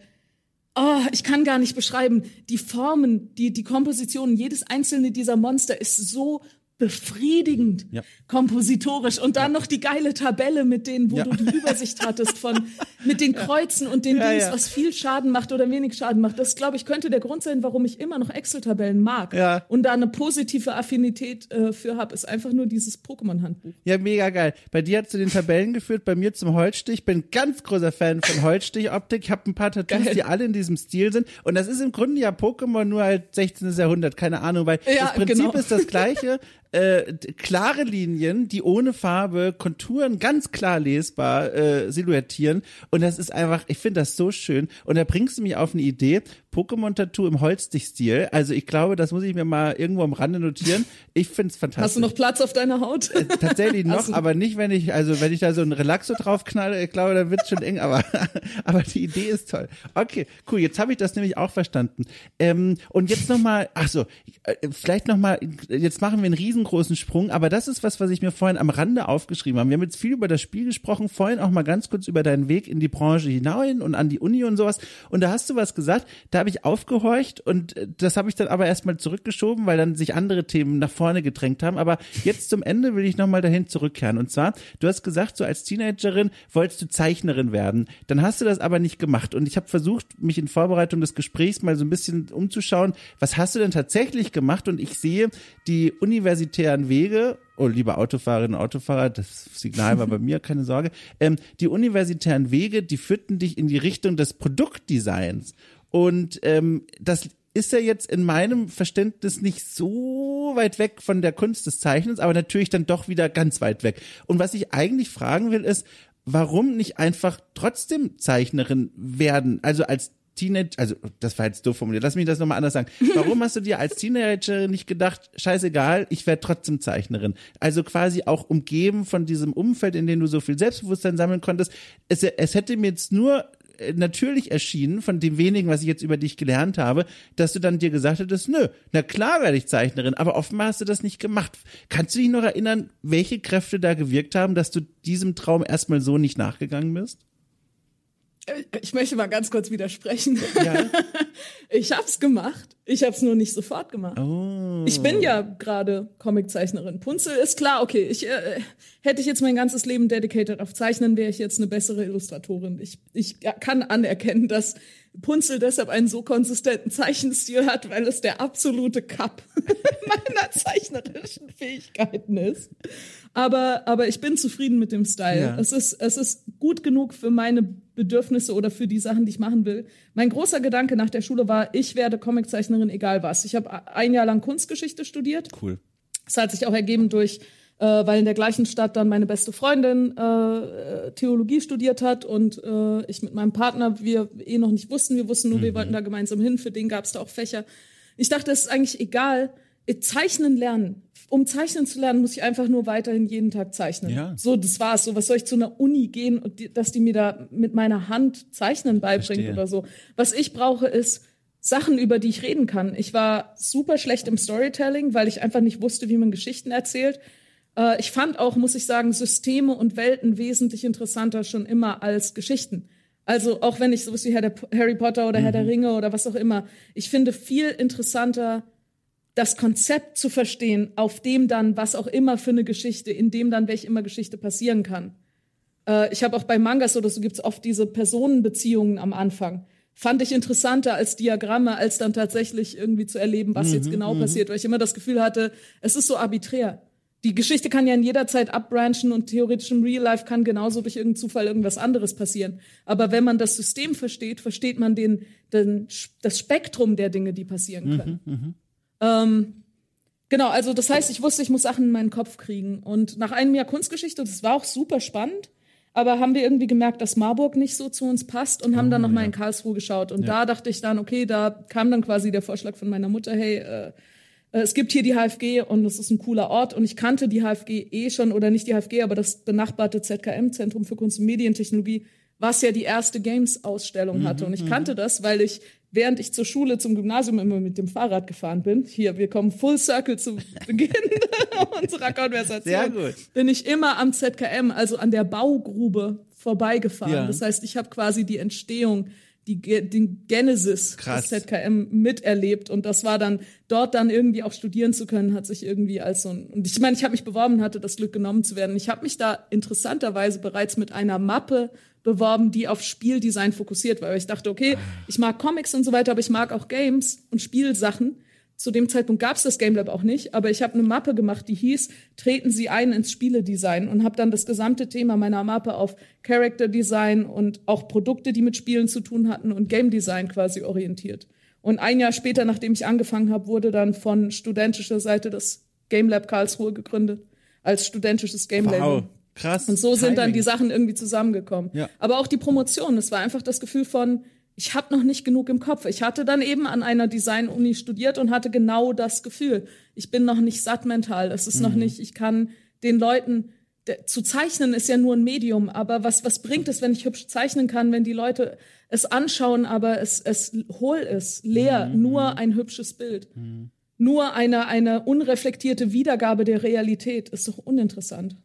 oh, ich kann gar nicht beschreiben, die Formen, die, die Kompositionen, jedes einzelne dieser Monster ist so befriedigend Ja. kompositorisch und dann noch die geile Tabelle mit denen, wo Ja. du die Übersicht hattest von mit den Kreuzen und den Ja, Dings, ja. was viel Schaden macht oder wenig Schaden macht. Das glaube ich könnte der Grund sein, warum ich immer noch Excel-Tabellen mag Ja. und da eine positive Affinität äh, für habe, ist einfach nur dieses Pokémon-Handbuch. Ja, mega geil. Bei dir hat zu den Tabellen geführt, bei mir zum Holzstich. Bin ganz großer Fan von Holzstich-Optik. Ich habe ein paar Tattoos, Geil. die alle in diesem Stil sind. Und das ist im Grunde ja Pokémon nur halt 16. Jahrhundert, keine Ahnung, weil Ja, das Prinzip genau. ist das gleiche. Äh, klare Linien, die ohne Farbe Konturen ganz klar lesbar äh, silhouettieren. Und das ist einfach, ich finde das so schön. Und da bringst du mich auf eine Idee. Pokémon-Tattoo im Holzstich-Stil. Also ich glaube, das muss ich mir mal irgendwo am Rande notieren. Ich finde es fantastisch. Hast du noch Platz auf deiner Haut? Tatsächlich noch, du- aber nicht, wenn ich, also wenn ich da so ein Relaxo draufknalle, ich glaube, dann wird's schon eng, aber, aber die Idee ist toll. Okay, cool, jetzt habe ich das nämlich auch verstanden. Ähm, und jetzt nochmal, ach so, äh, vielleicht nochmal, jetzt machen wir einen riesengroßen Sprung, aber das ist was, was ich mir vorhin am Rande aufgeschrieben habe. Wir haben jetzt viel über das Spiel gesprochen, vorhin auch mal ganz kurz über deinen Weg in die Branche hinein und an die Uni und sowas. Und da hast du was gesagt, da habe habe ich aufgehorcht und äh, das habe ich dann aber erstmal zurückgeschoben, weil dann sich andere Themen nach vorne gedrängt haben. Aber jetzt zum Ende will ich nochmal dahin zurückkehren. Und zwar, du hast gesagt, so als Teenagerin wolltest du Zeichnerin werden. Dann hast du das aber nicht gemacht. Und ich habe versucht, mich in Vorbereitung des Gesprächs mal so ein bisschen umzuschauen, was hast du denn tatsächlich gemacht? Und ich sehe die universitären Wege oh, liebe Autofahrerinnen und Autofahrer, das Signal war bei mir, keine Sorge. Ähm, die universitären Wege, die führten dich in die Richtung des Produktdesigns. Und ähm, das ist ja jetzt in meinem Verständnis nicht so weit weg von der Kunst des Zeichnens, aber natürlich dann doch wieder ganz weit weg. Und was ich eigentlich fragen will, ist, warum nicht einfach trotzdem Zeichnerin werden? Also als Teenager, also das war jetzt doof formuliert, lass mich das nochmal anders sagen. Warum hast du dir als Teenagerin nicht gedacht, scheißegal, ich werde trotzdem Zeichnerin? Also quasi auch umgeben von diesem Umfeld, in dem du so viel Selbstbewusstsein sammeln konntest. Es, es hätte mir jetzt nur natürlich erschienen, von dem wenigen, was ich jetzt über dich gelernt habe, dass du dann dir gesagt hättest, nö, na klar werde ich Zeichnerin, aber offenbar hast du das nicht gemacht. Kannst du dich noch erinnern, welche Kräfte da gewirkt haben, dass du diesem Traum erstmal so nicht nachgegangen bist? Äh, ich möchte mal ganz kurz widersprechen. Ja. Ich hab's gemacht. Ich hab's nur nicht sofort gemacht. Oh. Ich bin ja gerade Comiczeichnerin. Punzel ist klar, okay. Ich äh, hätte ich jetzt mein ganzes Leben dedicated auf Zeichnen, wäre ich jetzt eine bessere Illustratorin. Ich, ich kann anerkennen, dass Punzel deshalb einen so konsistenten Zeichenstil hat, weil es der absolute Cup meiner zeichnerischen Fähigkeiten ist. Aber, aber ich bin zufrieden mit dem Style. Ja. Es, ist, es ist gut genug für meine Bedürfnisse oder für die Sachen, die ich machen will. Mein großer Gedanke nach der Schule war, ich werde Comiczeichnerin, egal was. Ich habe ein Jahr lang Kunstgeschichte studiert. Cool. Das hat sich auch ergeben durch äh, weil in der gleichen Stadt dann meine beste Freundin äh, Theologie studiert hat und äh, ich mit meinem Partner, wir eh noch nicht wussten, wir wussten nur, mhm. wir wollten da gemeinsam hin, für den gab es da auch Fächer. Ich dachte, es ist eigentlich egal, zeichnen lernen. Um zeichnen zu lernen, muss ich einfach nur weiterhin jeden Tag zeichnen. Ja. So, das war's. So, was soll ich zu einer Uni gehen und die, dass die mir da mit meiner Hand Zeichnen beibringt Verstehe. oder so. Was ich brauche, ist Sachen, über die ich reden kann. Ich war super schlecht im Storytelling, weil ich einfach nicht wusste, wie man Geschichten erzählt. Äh, ich fand auch, muss ich sagen, Systeme und Welten wesentlich interessanter schon immer als Geschichten. Also auch wenn ich sowas wie Harry Potter oder mhm. Herr der mhm. Ringe oder was auch immer, ich finde viel interessanter, das Konzept zu verstehen, auf dem dann, was auch immer für eine Geschichte, in dem dann welche immer Geschichte passieren kann. Äh, ich habe auch bei Mangas oder so gibt's oft diese Personenbeziehungen am Anfang. Fand ich interessanter als Diagramme, als dann tatsächlich irgendwie zu erleben, was mhm, jetzt genau mhm. passiert, weil ich immer das Gefühl hatte, es ist so arbiträr die Geschichte kann ja in jeder Zeit abbranchen und theoretisch im Real Life kann genauso durch irgendeinen Zufall irgendwas anderes passieren. Aber wenn man das System versteht, versteht man den, den das Spektrum der Dinge, die passieren mhm, können. Mhm, ähm, genau, also das heißt, ich wusste, ich muss Sachen in meinen Kopf kriegen. Und nach einem Jahr Kunstgeschichte, das war auch super spannend, aber haben wir irgendwie gemerkt, dass Marburg nicht so zu uns passt und haben oh, dann noch ja. mal in Karlsruhe geschaut. Und ja. da dachte ich dann, okay, da kam dann quasi der Vorschlag von meiner Mutter, hey, äh, äh, es gibt hier die HFG und es ist ein cooler Ort und ich kannte die HFG eh schon oder nicht die HFG, aber das benachbarte ZKM Zentrum für Kunst und Medientechnologie, was ja die erste Games Ausstellung hatte und ich mhm, kannte mhm. das, weil ich während ich zur Schule zum Gymnasium immer mit dem Fahrrad gefahren bin. Hier, wir kommen full circle zu Beginn unserer Konversation. Sehr gut. Bin ich immer am ZKM, also an der Baugrube vorbeigefahren. Ja. Das heißt, ich habe quasi die Entstehung die, den Genesis Krass. des ZKM miterlebt und das war dann dort dann irgendwie auch studieren zu können, hat sich irgendwie als so ein und ich meine, ich habe mich beworben hatte das Glück genommen zu werden. Ich habe mich da interessanterweise bereits mit einer Mappe beworben, die auf Spieldesign fokussiert war, weil ich dachte, okay, ich mag Comics und so weiter, aber ich mag auch Games und Spielsachen zu dem Zeitpunkt gab es das Game Lab auch nicht, aber ich habe eine Mappe gemacht, die hieß Treten Sie ein ins Spieledesign und habe dann das gesamte Thema meiner Mappe auf Character Design und auch Produkte, die mit Spielen zu tun hatten und Game Design quasi orientiert. Und ein Jahr später, nachdem ich angefangen habe, wurde dann von studentischer Seite das Game Lab Karlsruhe gegründet als studentisches Game Lab. Wow. Krass. Und so sind Timing. dann die Sachen irgendwie zusammengekommen. Ja. Aber auch die Promotion, es war einfach das Gefühl von, ich habe noch nicht genug im Kopf. Ich hatte dann eben an einer Design-Uni studiert und hatte genau das Gefühl. Ich bin noch nicht satt mental. Es ist mhm. noch nicht, ich kann den Leuten, zu zeichnen ist ja nur ein Medium, aber was, was bringt es, wenn ich hübsch zeichnen kann, wenn die Leute es anschauen, aber es, es hohl ist, leer, mhm. nur ein hübsches Bild. Mhm. Nur eine, eine unreflektierte Wiedergabe der Realität ist doch uninteressant.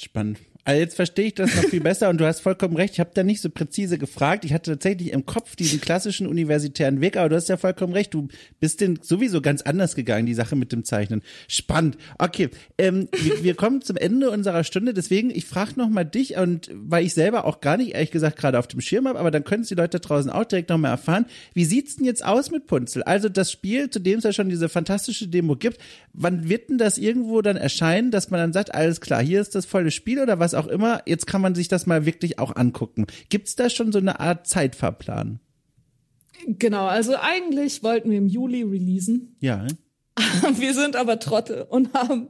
Spannend. Also jetzt verstehe ich das noch viel besser und du hast vollkommen recht. Ich habe da nicht so präzise gefragt. Ich hatte tatsächlich im Kopf diesen klassischen universitären Weg, aber du hast ja vollkommen recht. Du bist den sowieso ganz anders gegangen, die Sache mit dem Zeichnen. Spannend. Okay, ähm, wir, wir kommen zum Ende unserer Stunde. Deswegen, ich frage noch mal dich und weil ich selber auch gar nicht, ehrlich gesagt, gerade auf dem Schirm habe, aber dann können es die Leute draußen auch direkt noch mal erfahren. Wie sieht's denn jetzt aus mit Punzel? Also das Spiel, zu dem es ja schon diese fantastische Demo gibt, wann wird denn das irgendwo dann erscheinen, dass man dann sagt, alles klar, hier ist das volle Spiel oder was auch immer, jetzt kann man sich das mal wirklich auch angucken. Gibt's da schon so eine Art Zeitfahrplan? Genau, also eigentlich wollten wir im Juli releasen. Ja. Wir sind aber Trottel und haben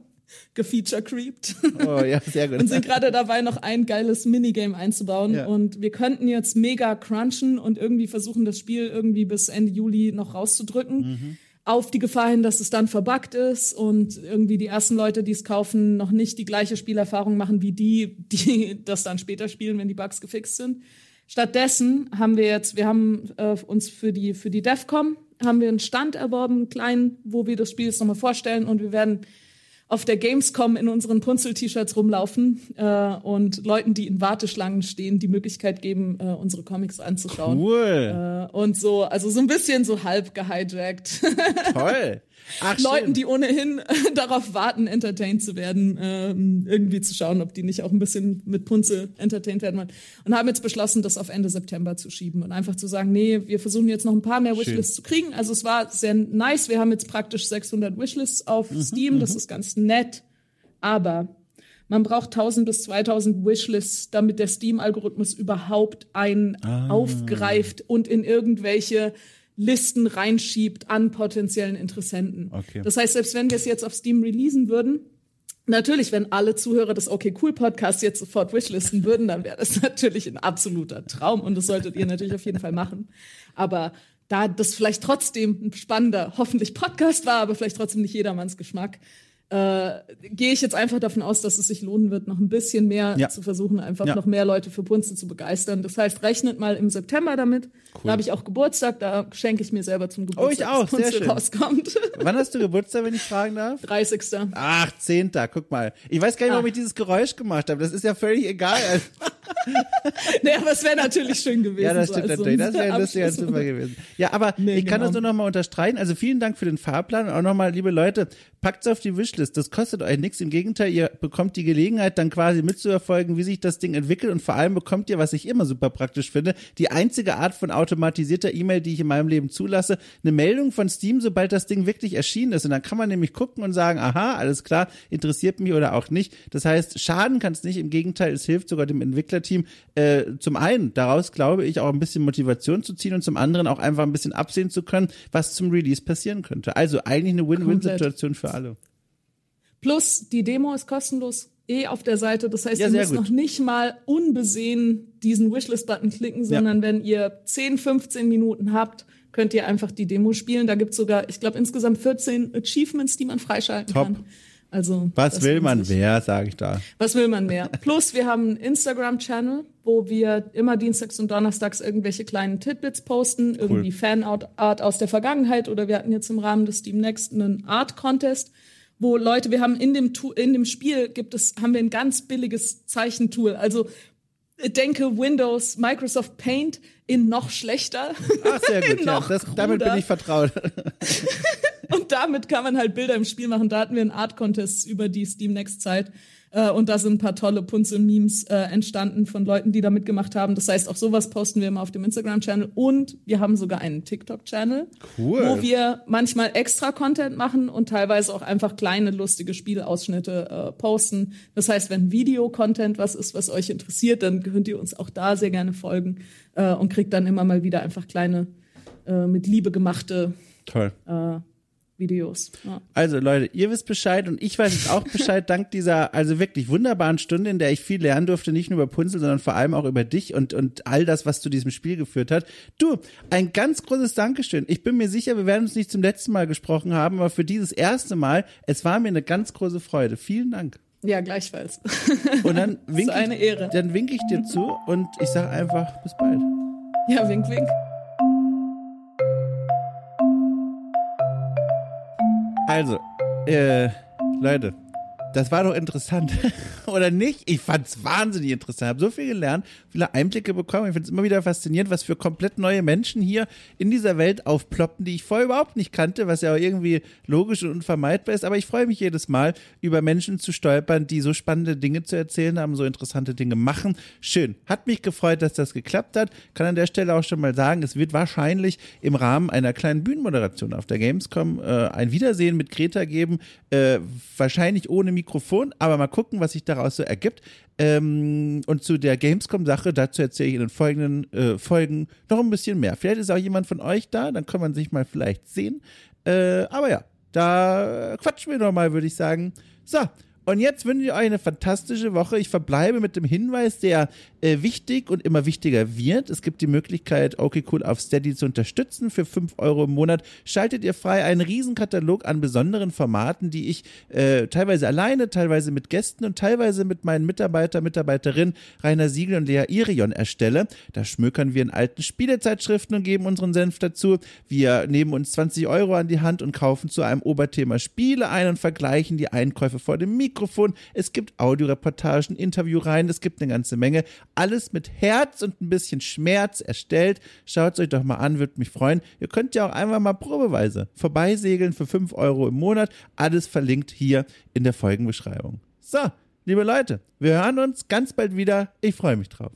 gefeature creeped. Oh ja, sehr gut. und sind gerade dabei, noch ein geiles Minigame einzubauen. Ja. Und wir könnten jetzt mega crunchen und irgendwie versuchen, das Spiel irgendwie bis Ende Juli noch rauszudrücken. Mhm. Auf die Gefahr hin, dass es dann verbuggt ist und irgendwie die ersten Leute, die es kaufen, noch nicht die gleiche Spielerfahrung machen wie die, die das dann später spielen, wenn die Bugs gefixt sind. Stattdessen haben wir jetzt, wir haben äh, uns für die, für die DEFCOM haben wir einen Stand erworben, einen kleinen, wo wir das Spiel jetzt nochmal vorstellen und wir werden auf der Gamescom in unseren Punzel-T-Shirts rumlaufen äh, und Leuten, die in Warteschlangen stehen, die Möglichkeit geben, äh, unsere Comics anzuschauen. Cool. Äh, und so, also so ein bisschen so halb gehijackt. Toll. Ach, Leuten, schön. die ohnehin darauf warten, entertained zu werden, ähm, irgendwie zu schauen, ob die nicht auch ein bisschen mit Punze entertained werden wollen. Und haben jetzt beschlossen, das auf Ende September zu schieben und einfach zu sagen, nee, wir versuchen jetzt noch ein paar mehr Wishlists zu kriegen. Also es war sehr nice. Wir haben jetzt praktisch 600 Wishlists auf Mhm, Steam. Das ist ganz nett. Aber man braucht 1000 bis 2000 Wishlists, damit der Steam-Algorithmus überhaupt einen Ah. aufgreift und in irgendwelche Listen reinschiebt an potenziellen Interessenten. Okay. Das heißt, selbst wenn wir es jetzt auf Steam releasen würden, natürlich, wenn alle Zuhörer des Okay Cool Podcasts jetzt sofort wishlisten würden, dann wäre das natürlich ein absoluter Traum und das solltet ihr natürlich auf jeden Fall machen. Aber da das vielleicht trotzdem ein spannender, hoffentlich Podcast war, aber vielleicht trotzdem nicht jedermanns Geschmack, äh, gehe ich jetzt einfach davon aus, dass es sich lohnen wird, noch ein bisschen mehr Ja. zu versuchen, einfach Ja. noch mehr Leute für Punze zu begeistern. Das heißt, rechnet mal im September damit. Da habe ich auch Geburtstag, da schenke ich mir selber zum Geburtstag, Oh, ich auch, sehr schön. rauskommt. Wann hast du Geburtstag, wenn ich fragen darf? 30. Ach, Zehnter, guck mal. Ich weiß gar nicht, warum Ah. ich dieses Geräusch gemacht habe. Das ist ja völlig egal. nee, aber es wäre natürlich schön gewesen. Ja, das so stimmt als natürlich. Das so wäre ein lustiger. Zufall gewesen. Ja, aber Nee, ich kann genau. das nur noch mal unterstreichen. Also vielen Dank für den Fahrplan und auch nochmal, liebe Leute, packt's auf die Wishlist. Das kostet euch nichts. Im Gegenteil, ihr bekommt die Gelegenheit, dann quasi mitzuverfolgen, wie sich das Ding entwickelt und vor allem bekommt ihr, was ich immer super praktisch finde, die einzige Art von automatisierter E-Mail, die ich in meinem Leben zulasse, eine Meldung von Steam, sobald das Ding wirklich erschienen ist. Und dann kann man nämlich gucken und sagen, aha, alles klar, interessiert mich oder auch nicht. Das heißt, schaden kann es nicht. Im Gegenteil, es hilft sogar dem Entwicklerteam, äh, zum einen daraus, glaube ich, auch ein bisschen Motivation zu ziehen und zum anderen auch einfach ein bisschen absehen zu können, was zum Release passieren könnte. Also eigentlich eine Win-Win-Situation für alle. Plus, die Demo ist kostenlos eh auf der Seite. Das heißt, Ja, ihr müsst gut. noch nicht mal unbesehen diesen Wishlist-Button klicken, sondern wenn ihr 10, 15 Minuten habt, könnt ihr einfach die Demo spielen. Da gibt's sogar, ich glaube, insgesamt 14 Achievements, die man freischalten Top. kann. Also, Was will man sich. wer, sage ich da. Was will man mehr? Plus, wir haben einen Instagram-Channel, wo wir immer dienstags und donnerstags irgendwelche kleinen Tidbits posten, irgendwie Fanart Art aus der Vergangenheit oder wir hatten jetzt im Rahmen des Steam Next einen Art-Contest, wo Leute, wir haben in dem, in dem Spiel gibt es, haben wir ein ganz billiges Zeichentool. Also, denke Windows, Microsoft Paint in noch schlechter. Ach, sehr gut. ja, das, damit bin ich vertraut. Und damit kann man halt Bilder im Spiel machen. Da hatten wir einen Art-Contest über die Steam Next-Zeit. Äh, und da sind ein paar tolle Punzel-Memes äh, entstanden von Leuten, die da mitgemacht haben. Das heißt, auch sowas posten wir immer auf dem Instagram-Channel. Und wir haben sogar einen TikTok-Channel, Cool. wo wir manchmal extra Content machen und teilweise auch einfach kleine, lustige Spielausschnitte äh, posten. Das heißt, wenn Video-Content was ist, was euch interessiert, dann könnt ihr uns auch da sehr gerne folgen äh, und kriegt dann immer mal wieder einfach kleine, äh, mit Liebe gemachte Toll. Videos. Ja. Also Leute, ihr wisst Bescheid und ich weiß jetzt auch Bescheid dank dieser also wirklich wunderbaren Stunde, in der ich viel lernen durfte, nicht nur über Punzel, sondern vor allem auch über dich und und all das, was zu diesem Spiel geführt hat. Du, ein ganz großes Dankeschön. Ich bin mir sicher, wir werden uns nicht zum letzten Mal gesprochen haben, aber für dieses erste Mal, es war mir eine ganz große Freude. Vielen Dank. Ja, gleichfalls. Und dann wink eine ich, Ehre. dann winke ich dir zu und ich sage einfach bis bald. Ja, wink, wink. Also, äh, Leute, das war doch interessant. oder nicht? Ich fand's wahnsinnig interessant. Habe so viel gelernt, viele Einblicke bekommen. Ich finde es immer wieder faszinierend, was für komplett neue Menschen hier in dieser Welt aufploppen, die ich vorher überhaupt nicht kannte, was ja auch irgendwie logisch und unvermeidbar ist. Aber ich freue mich jedes Mal, über Menschen zu stolpern, die so spannende Dinge zu erzählen haben, so interessante Dinge machen. Schön. Hat mich gefreut, dass das geklappt hat. Kann an der Stelle auch schon mal sagen, es wird wahrscheinlich im Rahmen einer kleinen Bühnenmoderation auf der Gamescom äh, ein Wiedersehen mit Greta geben. Äh, wahrscheinlich ohne Mikrofon, aber mal gucken, was sich daraus so ergibt. Ähm, und zu der Gamescom-Sache, dazu erzähle ich in den folgenden äh, Folgen noch ein bisschen mehr. Vielleicht ist auch jemand von euch da, dann kann man sich mal vielleicht sehen. Äh, aber ja, da quatschen wir nochmal, würde ich sagen. So, und jetzt wünsche ich euch eine fantastische Woche. Ich verbleibe mit dem Hinweis, der äh, wichtig und immer wichtiger wird. Es gibt die Möglichkeit, okay cool auf Steady zu unterstützen. Für 5 Euro im Monat schaltet ihr frei einen Riesenkatalog an besonderen Formaten, die ich äh, teilweise alleine, teilweise mit Gästen und teilweise mit meinen Mitarbeiter, Mitarbeiterinnen Rainer Siegel und Lea Irion erstelle. Da schmökern wir in alten Spielezeitschriften und geben unseren Senf dazu. Wir nehmen uns 20 Euro an die Hand und kaufen zu einem Oberthema Spiele ein und vergleichen die Einkäufe vor dem Mikro Mikrofon, es gibt Audioreportagen, Interviewreihen, es gibt eine ganze Menge. Alles mit Herz und ein bisschen Schmerz erstellt. Schaut es euch doch mal an, würde mich freuen. Ihr könnt ja auch einfach mal probeweise vorbeisegeln für 5 Euro im Monat. Alles verlinkt hier in der Folgenbeschreibung. So, liebe Leute, wir hören uns ganz bald wieder. Ich freue mich drauf.